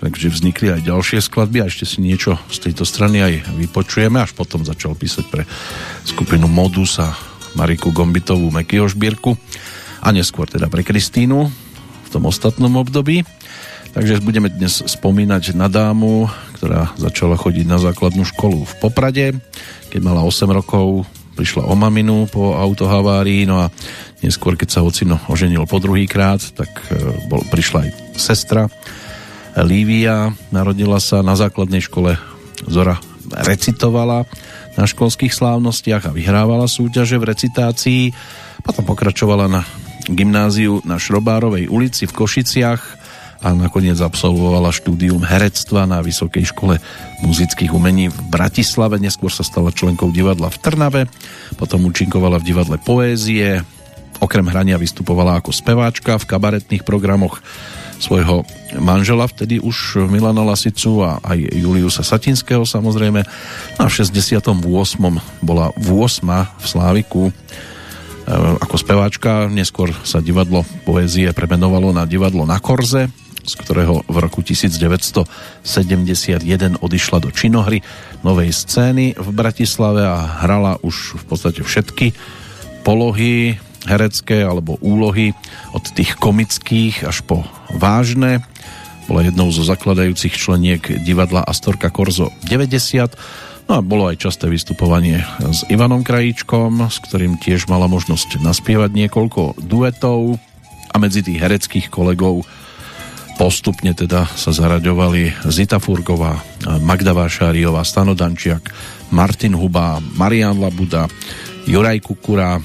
Takže vznikli aj ďalšie skladby a ešte si niečo z tejto strany aj vypočujeme. Až potom začal písať pre skupinu Modus a Mariku Gombitovú Mekyho šbírku a neskôr teda pre Kristínu v tom ostatnom období. Takže budeme dnes spomínať na dámu, ktorá začala chodiť na základnú školu v Poprade. Keď mala 8 rokov, prišla o maminu po autohavárii, no a neskôr, keď sa ocino oženil po druhý krát, tak e, bol, prišla aj sestra Lívia, narodila sa na základnej škole Zora recitovala na školských slávnostiach a vyhrávala súťaže v recitácii. Potom pokračovala na gymnáziu na Šrobárovej ulici v Košiciach a nakoniec absolvovala štúdium herectva na Vysokej škole muzických umení v Bratislave. Neskôr sa stala členkou divadla v Trnave, potom účinkovala v divadle Poézie, okrem hrania vystupovala ako speváčka v kabaretných programoch svojho manžela, vtedy už Milana Lasicu a aj Juliusa Satinského samozrejme. No a v 68. bola v 8. v Sláviku e, ako speváčka, neskôr sa divadlo poézie premenovalo na divadlo na Korze, z ktorého v roku 1971 odišla do činohry novej scény v Bratislave a hrala už v podstate všetky polohy herecké alebo úlohy od tých komických až po vážne. Bola jednou zo zakladajúcich členiek divadla Astorka Korzo 90. No a bolo aj časté vystupovanie s Ivanom Krajíčkom, s ktorým tiež mala možnosť naspievať niekoľko duetov a medzi tých hereckých kolegov postupne teda sa zaraďovali Zita Furgová, Magda Vášáriová, Stano Dančiak, Martin Huba, Marian Labuda, Juraj Kukura,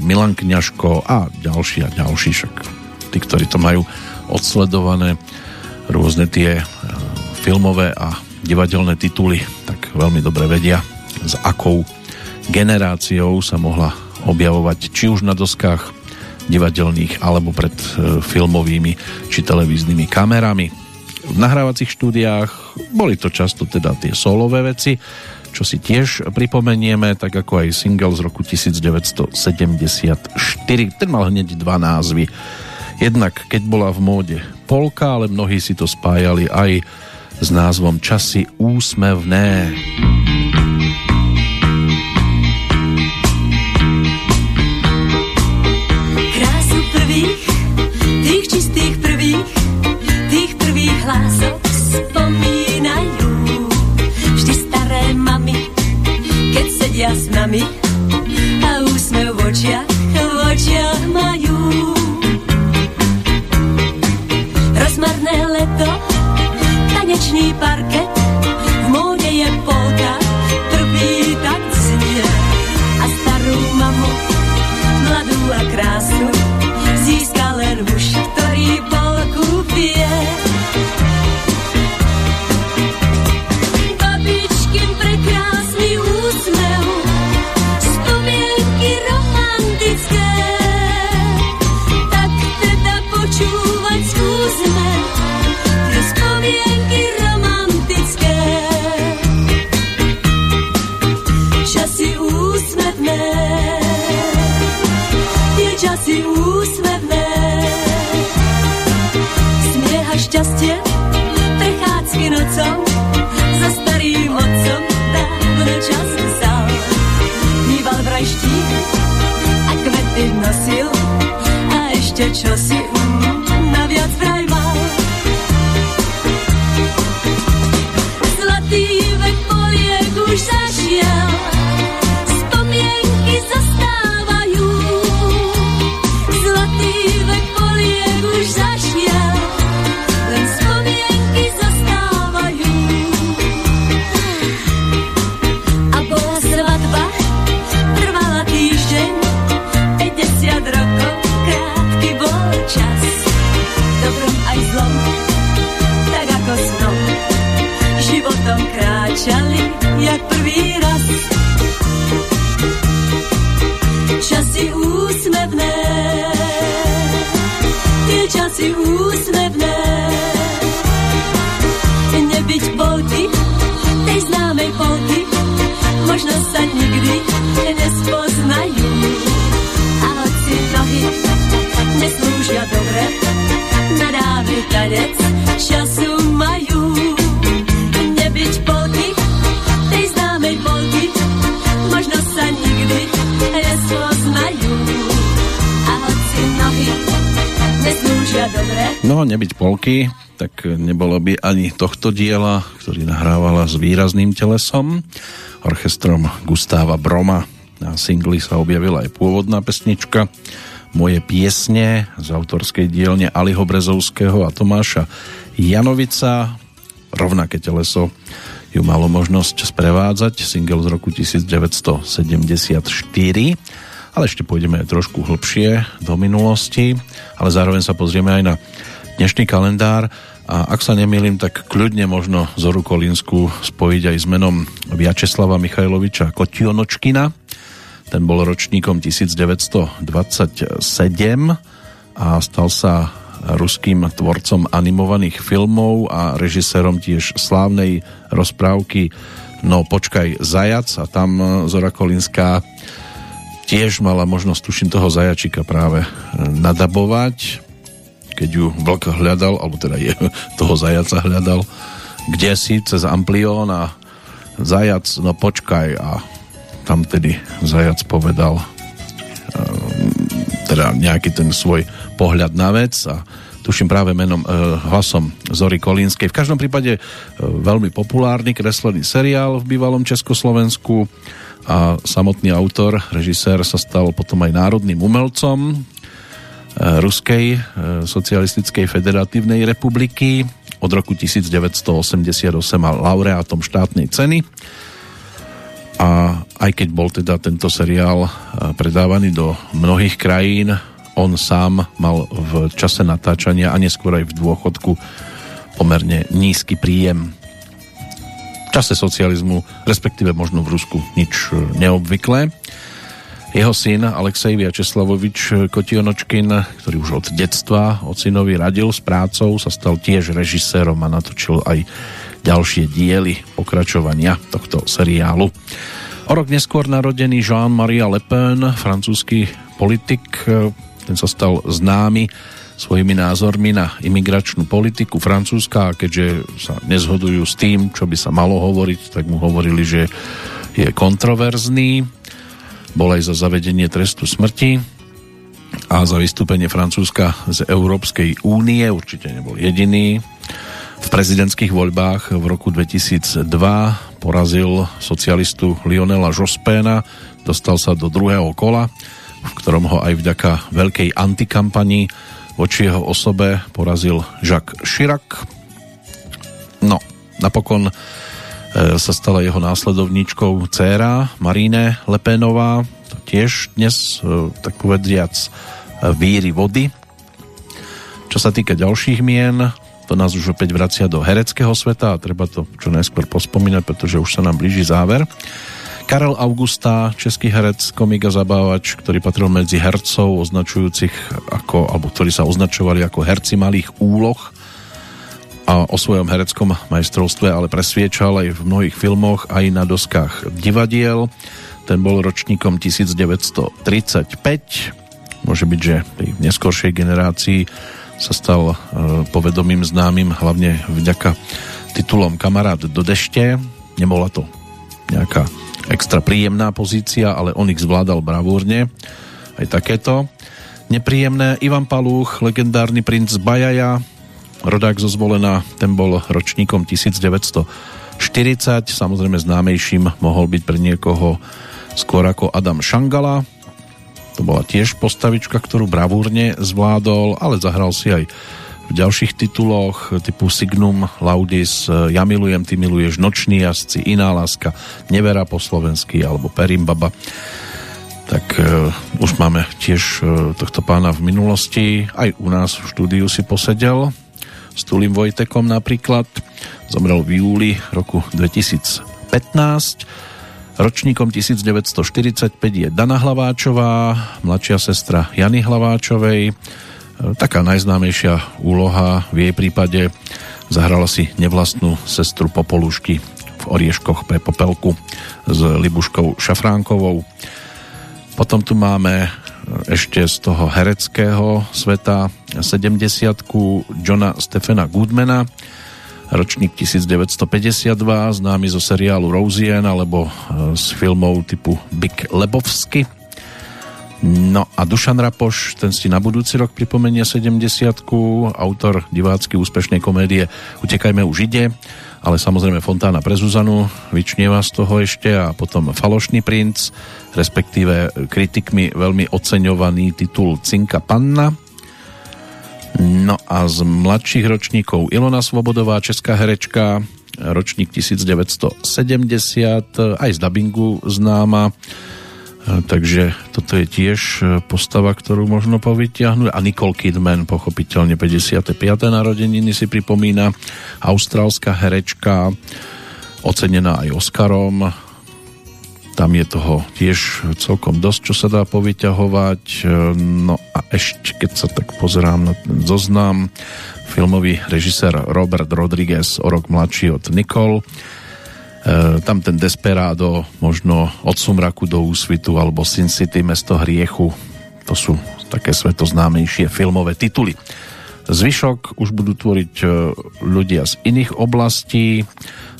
Milan Kňažko a ďalší a ďalší. Však tí, ktorí to majú odsledované rôzne tie e, filmové a divadelné tituly, tak veľmi dobre vedia, s akou generáciou sa mohla objavovať či už na doskách divadelných alebo pred e, filmovými či televíznymi kamerami. V nahrávacích štúdiách boli to často teda tie solové veci, čo si tiež pripomenieme, tak ako aj single z roku 1974. Ten mal hneď dva názvy. Jednak, keď bola v móde polka, ale mnohí si to spájali aj s názvom Časy úsmevné. Krásu očiach, v očiach majú. A kvety nosil. A ešte čosi mm, naviac nebyť polky, tak nebolo by ani tohto diela, ktorý nahrávala s výrazným telesom, orchestrom Gustáva Broma. Na singli sa objavila aj pôvodná pesnička Moje piesne z autorskej dielne Aliho Brezovského a Tomáša Janovica. Rovnaké teleso ju malo možnosť sprevádzať, single z roku 1974 ale ešte pôjdeme trošku hlbšie do minulosti, ale zároveň sa pozrieme aj na dnešný kalendár a ak sa nemýlim, tak kľudne možno Zoru Kolínsku spojiť aj s menom Viačeslava Michajloviča Kotionočkina. Ten bol ročníkom 1927 a stal sa ruským tvorcom animovaných filmov a režisérom tiež slávnej rozprávky No počkaj zajac a tam Zora Kolínská tiež mala možnosť, tuším, toho zajačika práve nadabovať, keď ju vlk hľadal, alebo teda je, toho zajaca hľadal, kde si cez amplión a zajac, no počkaj a tam tedy zajac povedal teda nejaký ten svoj pohľad na vec a tuším práve menom, e, hlasom Zory Kolínskej. V každom prípade e, veľmi populárny kreslený seriál v bývalom Československu a samotný autor, režisér sa stal potom aj národným umelcom Ruskej e, socialistickej federatívnej republiky. Od roku 1988 mal laureátom štátnej ceny a aj keď bol teda tento seriál e, predávaný do mnohých krajín, on sám mal v čase natáčania a neskôr aj v dôchodku pomerne nízky príjem čase socializmu, respektíve možno v Rusku nič neobvyklé. Jeho syn Alexej Viačeslavovič Kotionočkin, ktorý už od detstva ocinovi radil s prácou, sa stal tiež režisérom a natočil aj ďalšie diely pokračovania tohto seriálu. O rok neskôr narodený Jean-Marie Le Pen, francúzsky politik, ten sa stal známy svojimi názormi na imigračnú politiku Francúzska a keďže sa nezhodujú s tým, čo by sa malo hovoriť, tak mu hovorili, že je kontroverzný. Bol aj za zavedenie trestu smrti a za vystúpenie Francúzska z Európskej únie. Určite nebol jediný. V prezidentských voľbách v roku 2002 porazil socialistu Lionela Jospéna, dostal sa do druhého kola, v ktorom ho aj vďaka veľkej antikampani voči jeho osobe porazil Jacques Chirac. No, napokon sa stala jeho následovníčkou dcéra Marine Lepénová, tiež dnes, e, tak povediac, e, víry vody. Čo sa týka ďalších mien, to nás už opäť vracia do hereckého sveta a treba to čo najskôr pospomínať, pretože už sa nám blíži záver. Karel Augusta, český herec, komik a zabávač, ktorý patril medzi hercov označujúcich ako, alebo ktorí sa označovali ako herci malých úloh a o svojom hereckom majstrovstve ale presviečal aj v mnohých filmoch aj na doskách divadiel. Ten bol ročníkom 1935. Môže byť, že tej neskoršej generácii sa stal e, povedomým známym hlavne vďaka titulom Kamarát do dešte. Nebola to nejaká extra príjemná pozícia, ale on ich zvládal bravúrne. Aj takéto. Nepríjemné Ivan Palúch, legendárny princ Bajaja, rodák zo zvolená, ten bol ročníkom 1940, samozrejme známejším mohol byť pre niekoho skôr ako Adam Šangala, to bola tiež postavička, ktorú bravúrne zvládol, ale zahral si aj v ďalších tituloch typu Signum Laudis, Ja milujem, ty miluješ, Noční jazdci, Iná láska, Nevera po slovensky alebo Perimbaba. Tak uh, už máme tiež uh, tohto pána v minulosti. Aj u nás v štúdiu si posedel s Tulím Vojtekom napríklad. Zomrel v júli roku 2015. Ročníkom 1945 je Dana Hlaváčová, mladšia sestra Jany Hlaváčovej taká najznámejšia úloha v jej prípade zahrala si nevlastnú sestru Popolušky v Orieškoch pre Popelku s Libuškou Šafránkovou. Potom tu máme ešte z toho hereckého sveta 70 Johna Stefana Goodmana, ročník 1952, známy zo seriálu Rosien alebo z filmov typu Big Lebovsky. No a Dušan Rapoš, ten si na budúci rok pripomenie 70 autor divácky úspešnej komédie Utekajme už ide, ale samozrejme Fontána pre Zuzanu vyčnieva z toho ešte a potom Falošný princ, respektíve kritikmi veľmi oceňovaný titul Cinka Panna. No a z mladších ročníkov Ilona Svobodová, česká herečka, ročník 1970, aj z dabingu známa takže toto je tiež e, postava, ktorú možno povytiahnuť. A Nicole Kidman, pochopiteľne 55. narodeniny si pripomína. Austrálska herečka, ocenená aj Oscarom. Tam je toho tiež celkom dosť, čo sa dá povyťahovať. E, no a ešte, keď sa tak pozerám na ten zoznam, filmový režisér Robert Rodriguez, o rok mladší od Nicole tam ten Desperado, možno od Sumraku do Úsvitu alebo Sin City, Mesto hriechu, to sú také svetoznámejšie filmové tituly. Zvyšok už budú tvoriť e, ľudia z iných oblastí.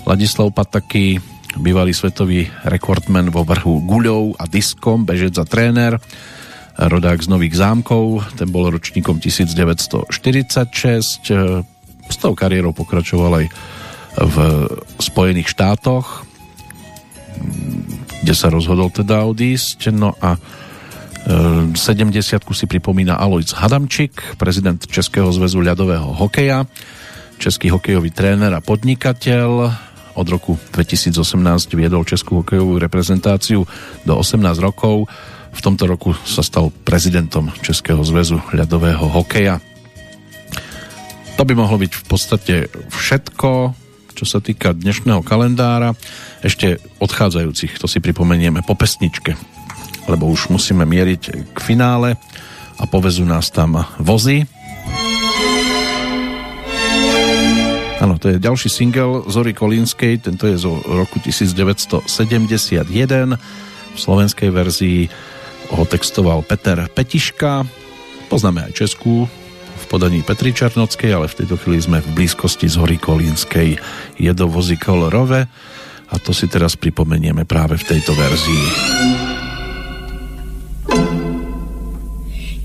Ladislav Pataky, bývalý svetový rekordman vo vrhu guľov a diskom, bežec a tréner, rodák z Nových zámkov, ten bol ročníkom 1946, e, s tou kariérou pokračoval aj v Spojených štátoch, kde sa rozhodol teda odísť. No a 70 e, si pripomína Alois Hadamčík, prezident Českého zväzu ľadového hokeja, český hokejový tréner a podnikateľ. Od roku 2018 viedol českú hokejovú reprezentáciu do 18 rokov. V tomto roku sa stal prezidentom Českého zväzu ľadového hokeja. To by mohlo byť v podstate všetko čo sa týka dnešného kalendára. Ešte odchádzajúcich, to si pripomenieme po pesničke, lebo už musíme mieriť k finále a povezú nás tam vozy. Áno, to je ďalší single Zory Kolínskej, tento je zo roku 1971. V slovenskej verzii ho textoval Peter Petiška. Poznáme aj Českú podaní Petri Čarnockej, ale v tejto chvíli sme v blízkosti z hory Kolínskej. Je do vozy kolorové a to si teraz pripomenieme práve v tejto verzii.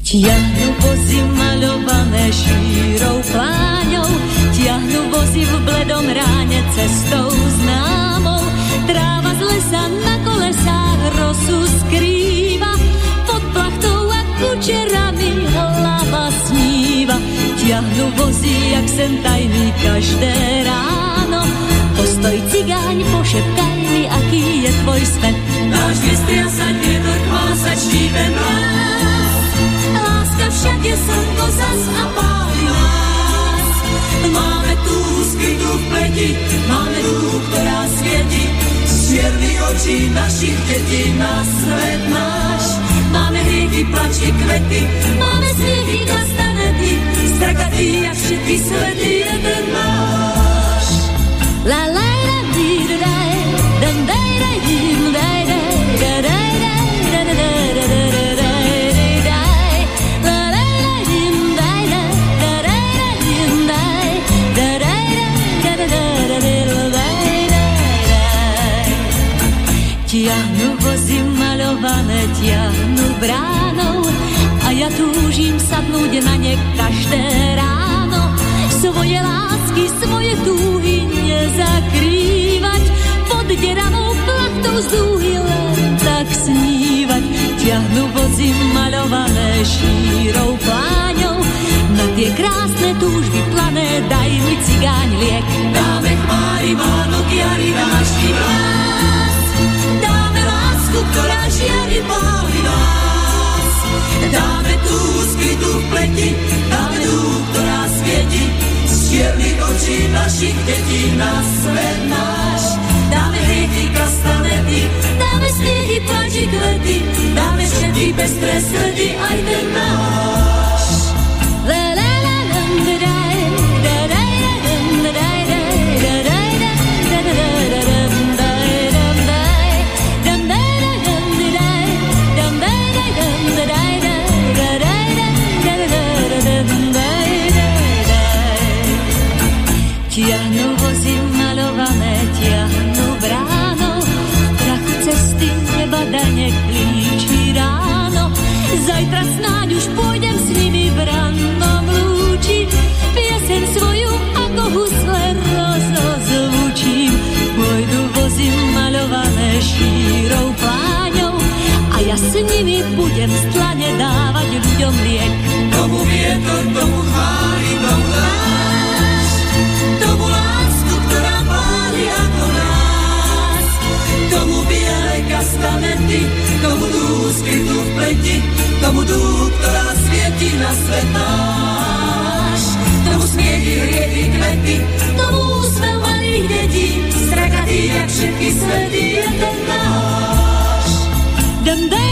Tiahnu vozy malované šírou pláňou, tiahnu vozy v bledom ráne cestou známou. Vozy, jak sem tajný každé ráno, postoj cigáň, pošepkaj mi, aký je tvoj svet. Náš vystriasať vietor, chvásať štípem nás. Láska však je slnko zas a pálí nás. Máme tú skrytú v pleti, máme tú, ktorá svieti. Z čiernych očí našich detí na svet náš. Máme hriechy, plačky, kvety, máme smiechy, kastanety. Strakatý, jak všetky svety, jeden náš. La la la di da da, dum da da dim da da, da da Tiahnu vozy malované, tiahnu bránou a ja túžim sadnúť na ne každé ráno. Svoje lásky, svoje túhy nezakrývať, pod deravou plachtou z dúhy len tak snívať. Tiahnu vozy malované šírou pláňou, na tie krásne túžby plané daj mi cigáň liek. Dáme chmári Vánok, jari náši vás. Lásku, ktorá žiari pálí nás. Dáme tú skrytú v pleti, dáme tú, ktorá svieti. Z čiernych očí našich detí na svet náš. Dáme hriechy, kastanety, dáme smiechy, plači, kvety. Dáme všetky pestré sledy, aj ten náš. Zajtra snáď už pôjdem tú skrytú v pleti, tomu tú, ktorá svieti na svet náš. Tomu smiechy, hriechy, kvety, tomu úsmev malých detí, strakatý, jak všetky svety, je ten náš. Dum dum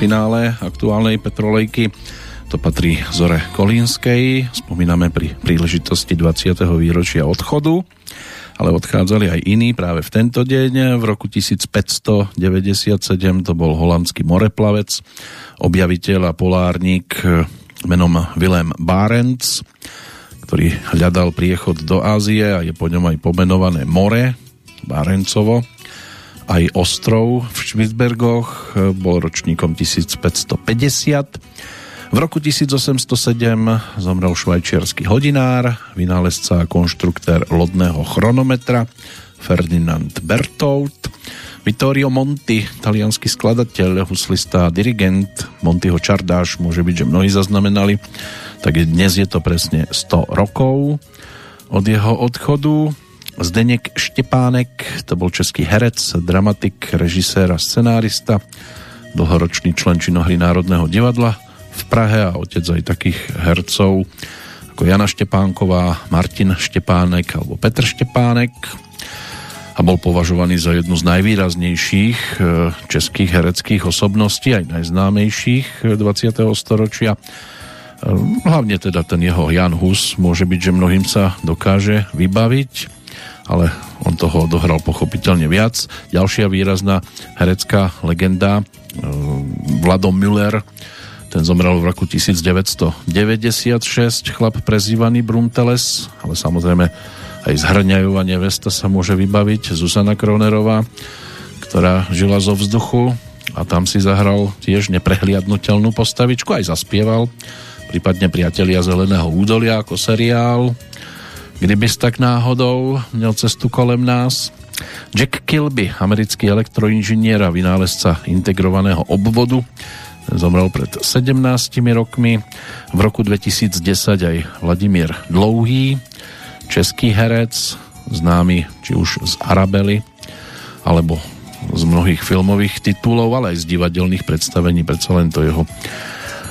finále aktuálnej Petrolejky. To patrí Zore Kolínskej. Spomíname pri príležitosti 20. výročia odchodu, ale odchádzali aj iní práve v tento deň. V roku 1597 to bol holandský moreplavec, objaviteľ a polárnik menom Willem Barents, ktorý hľadal priechod do Ázie a je po ňom aj pomenované more, Barencovo aj ostrov v Švicbergoch, bol ročníkom 1550. V roku 1807 zomrel švajčiarsky hodinár, vynálezca a konštruktér lodného chronometra Ferdinand Berthold. Vittorio Monti, talianský skladateľ, huslista a dirigent Montiho Čardáš, môže byť, že mnohí zaznamenali, tak dnes je to presne 100 rokov od jeho odchodu. Zdeněk Štepánek, to bol český herec, dramatik, režisér a scenárista, dlhoročný člen činohry Národného divadla v Prahe a otec aj takých hercov ako Jana Štepánková, Martin Štepánek alebo Petr Štepánek a bol považovaný za jednu z najvýraznejších e, českých hereckých osobností, aj najznámejších 20. storočia. E, hlavne teda ten jeho Jan Hus môže byť, že mnohým sa dokáže vybaviť, ale on toho odohral pochopiteľne viac. Ďalšia výrazná herecká legenda e, Vladom Müller, ten zomrel v roku 1996, chlap prezývaný Brunteles, ale samozrejme aj z Hrňajova nevesta sa môže vybaviť Zuzana Kronerová, ktorá žila zo vzduchu a tam si zahral tiež neprehliadnutelnú postavičku, aj zaspieval, prípadne Priatelia Zeleného údolia ako seriál. Kdyby tak náhodou měl cestu kolem nás. Jack Kilby, americký elektroinžinier a vynálezca integrovaného obvodu, zomrel pred 17 rokmi. V roku 2010 aj Vladimír Dlouhý, český herec, známy či už z Arabely, alebo z mnohých filmových titulov, ale aj z divadelných predstavení, predsa len to jeho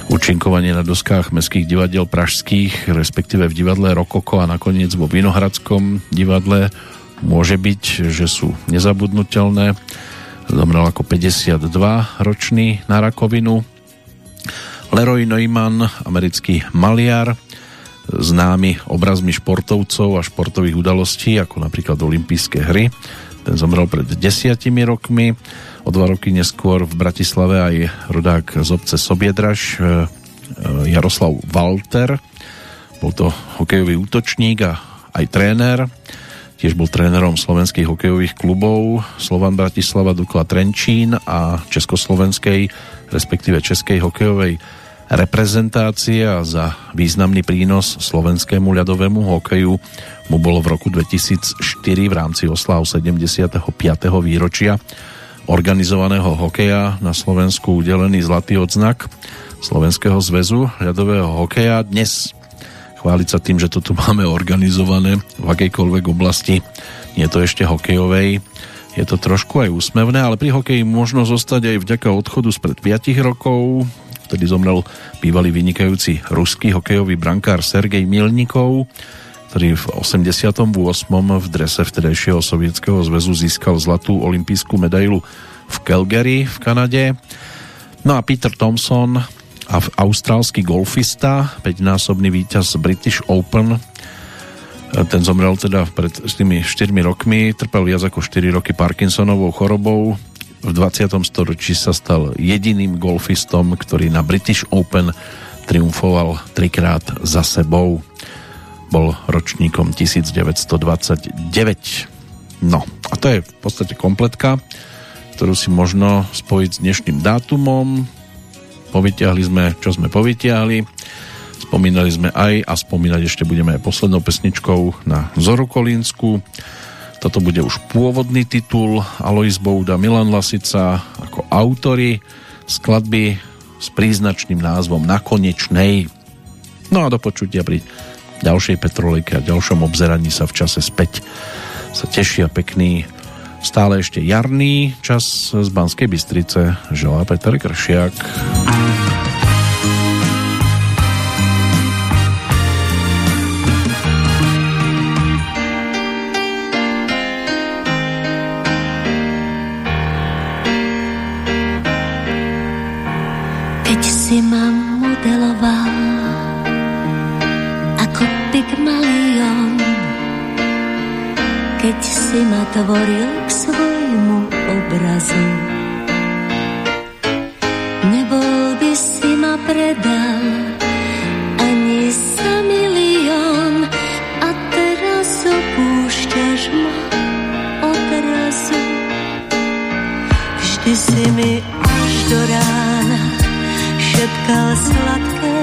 účinkovanie na doskách mestských divadiel pražských, respektíve v divadle Rokoko a nakoniec vo Vinohradskom divadle môže byť, že sú nezabudnutelné. Zomrel ako 52-ročný na rakovinu. Leroy Neumann, americký maliar, známy obrazmi športovcov a športových udalostí, ako napríklad olympijské hry. Ten zomrel pred desiatimi rokmi. O dva roky neskôr v Bratislave aj rodák z obce Sobiedraž e, e, Jaroslav Walter. Bol to hokejový útočník a aj tréner. Tiež bol trénerom slovenských hokejových klubov Slovan Bratislava, Dukla Trenčín a Československej, respektíve Českej hokejovej reprezentácie a za významný prínos slovenskému ľadovému hokeju mu bolo v roku 2004 v rámci oslav 75. výročia organizovaného hokeja na Slovensku udelený zlatý odznak Slovenského zväzu ľadového hokeja. Dnes. Chváliť sa tým, že to tu máme organizované v akejkoľvek oblasti, nie je to ešte hokejovej, je to trošku aj úsmevné, ale pri hokeji možno zostať aj vďaka odchodu spred 5 rokov, vtedy zomrel bývalý vynikajúci ruský hokejový brankár Sergej Milnikov, ktorý v 88. v drese vtedajšieho sovietského zväzu získal zlatú olimpijskú medailu v Calgary v Kanade. No a Peter Thompson, austrálsky golfista, 5-násobný víťaz British Open, ten zomrel teda pred tými 4 rokmi, trpel viac ako 4 roky Parkinsonovou chorobou, v 20. storočí sa stal jediným golfistom, ktorý na British Open triumfoval trikrát za sebou. Bol ročníkom 1929. No, a to je v podstate kompletka, ktorú si možno spojiť s dnešným dátumom. Povytiahli sme, čo sme povytiahli. Spomínali sme aj a spomínať ešte budeme aj poslednou pesničkou na Zoru Kolínsku toto bude už pôvodný titul Alois Bouda, Milan Lasica ako autory skladby s príznačným názvom Nakonečnej. No a do počutia pri ďalšej Petrolejke a ďalšom obzeraní sa v čase späť sa tešia pekný stále ešte jarný čas z Banskej Bystrice želá Peter Kršiak. Si ma tvoril k svojmu obrazu. Nebol by si ma predal ani za milión a teraz opúšťaš ma odrazu. Vždy si mi až do rána šepkal sladké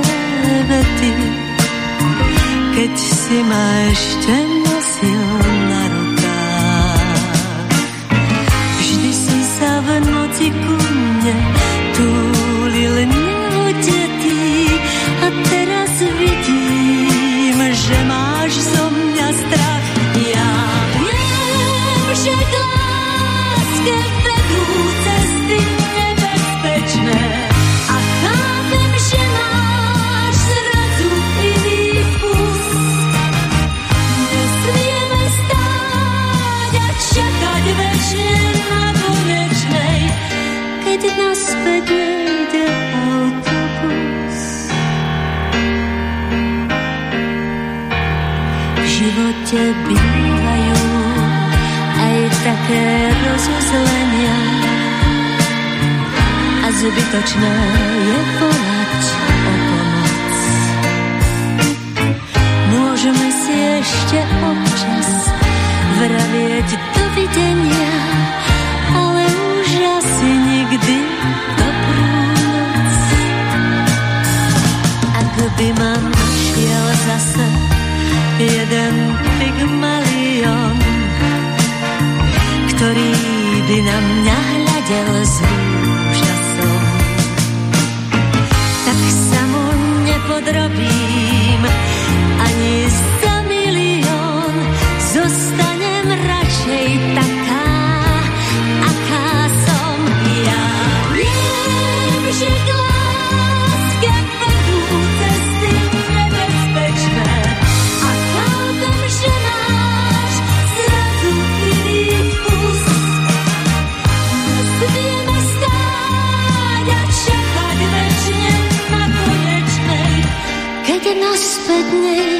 vety, keď si ma ešte nosil naspäť nejde autobus. V živote bývajú aj také rozuzlenia a zbytočné je volať o pomoc. Môžeme si ešte občas vravieť dovidenia, ale už asi nikdy Ma našiel zase jeden pygmalion, ktorý by na mňa hľadel z úžasom, tak sa mu nepodrobím ani za milión. Zostanem radšej taká, but near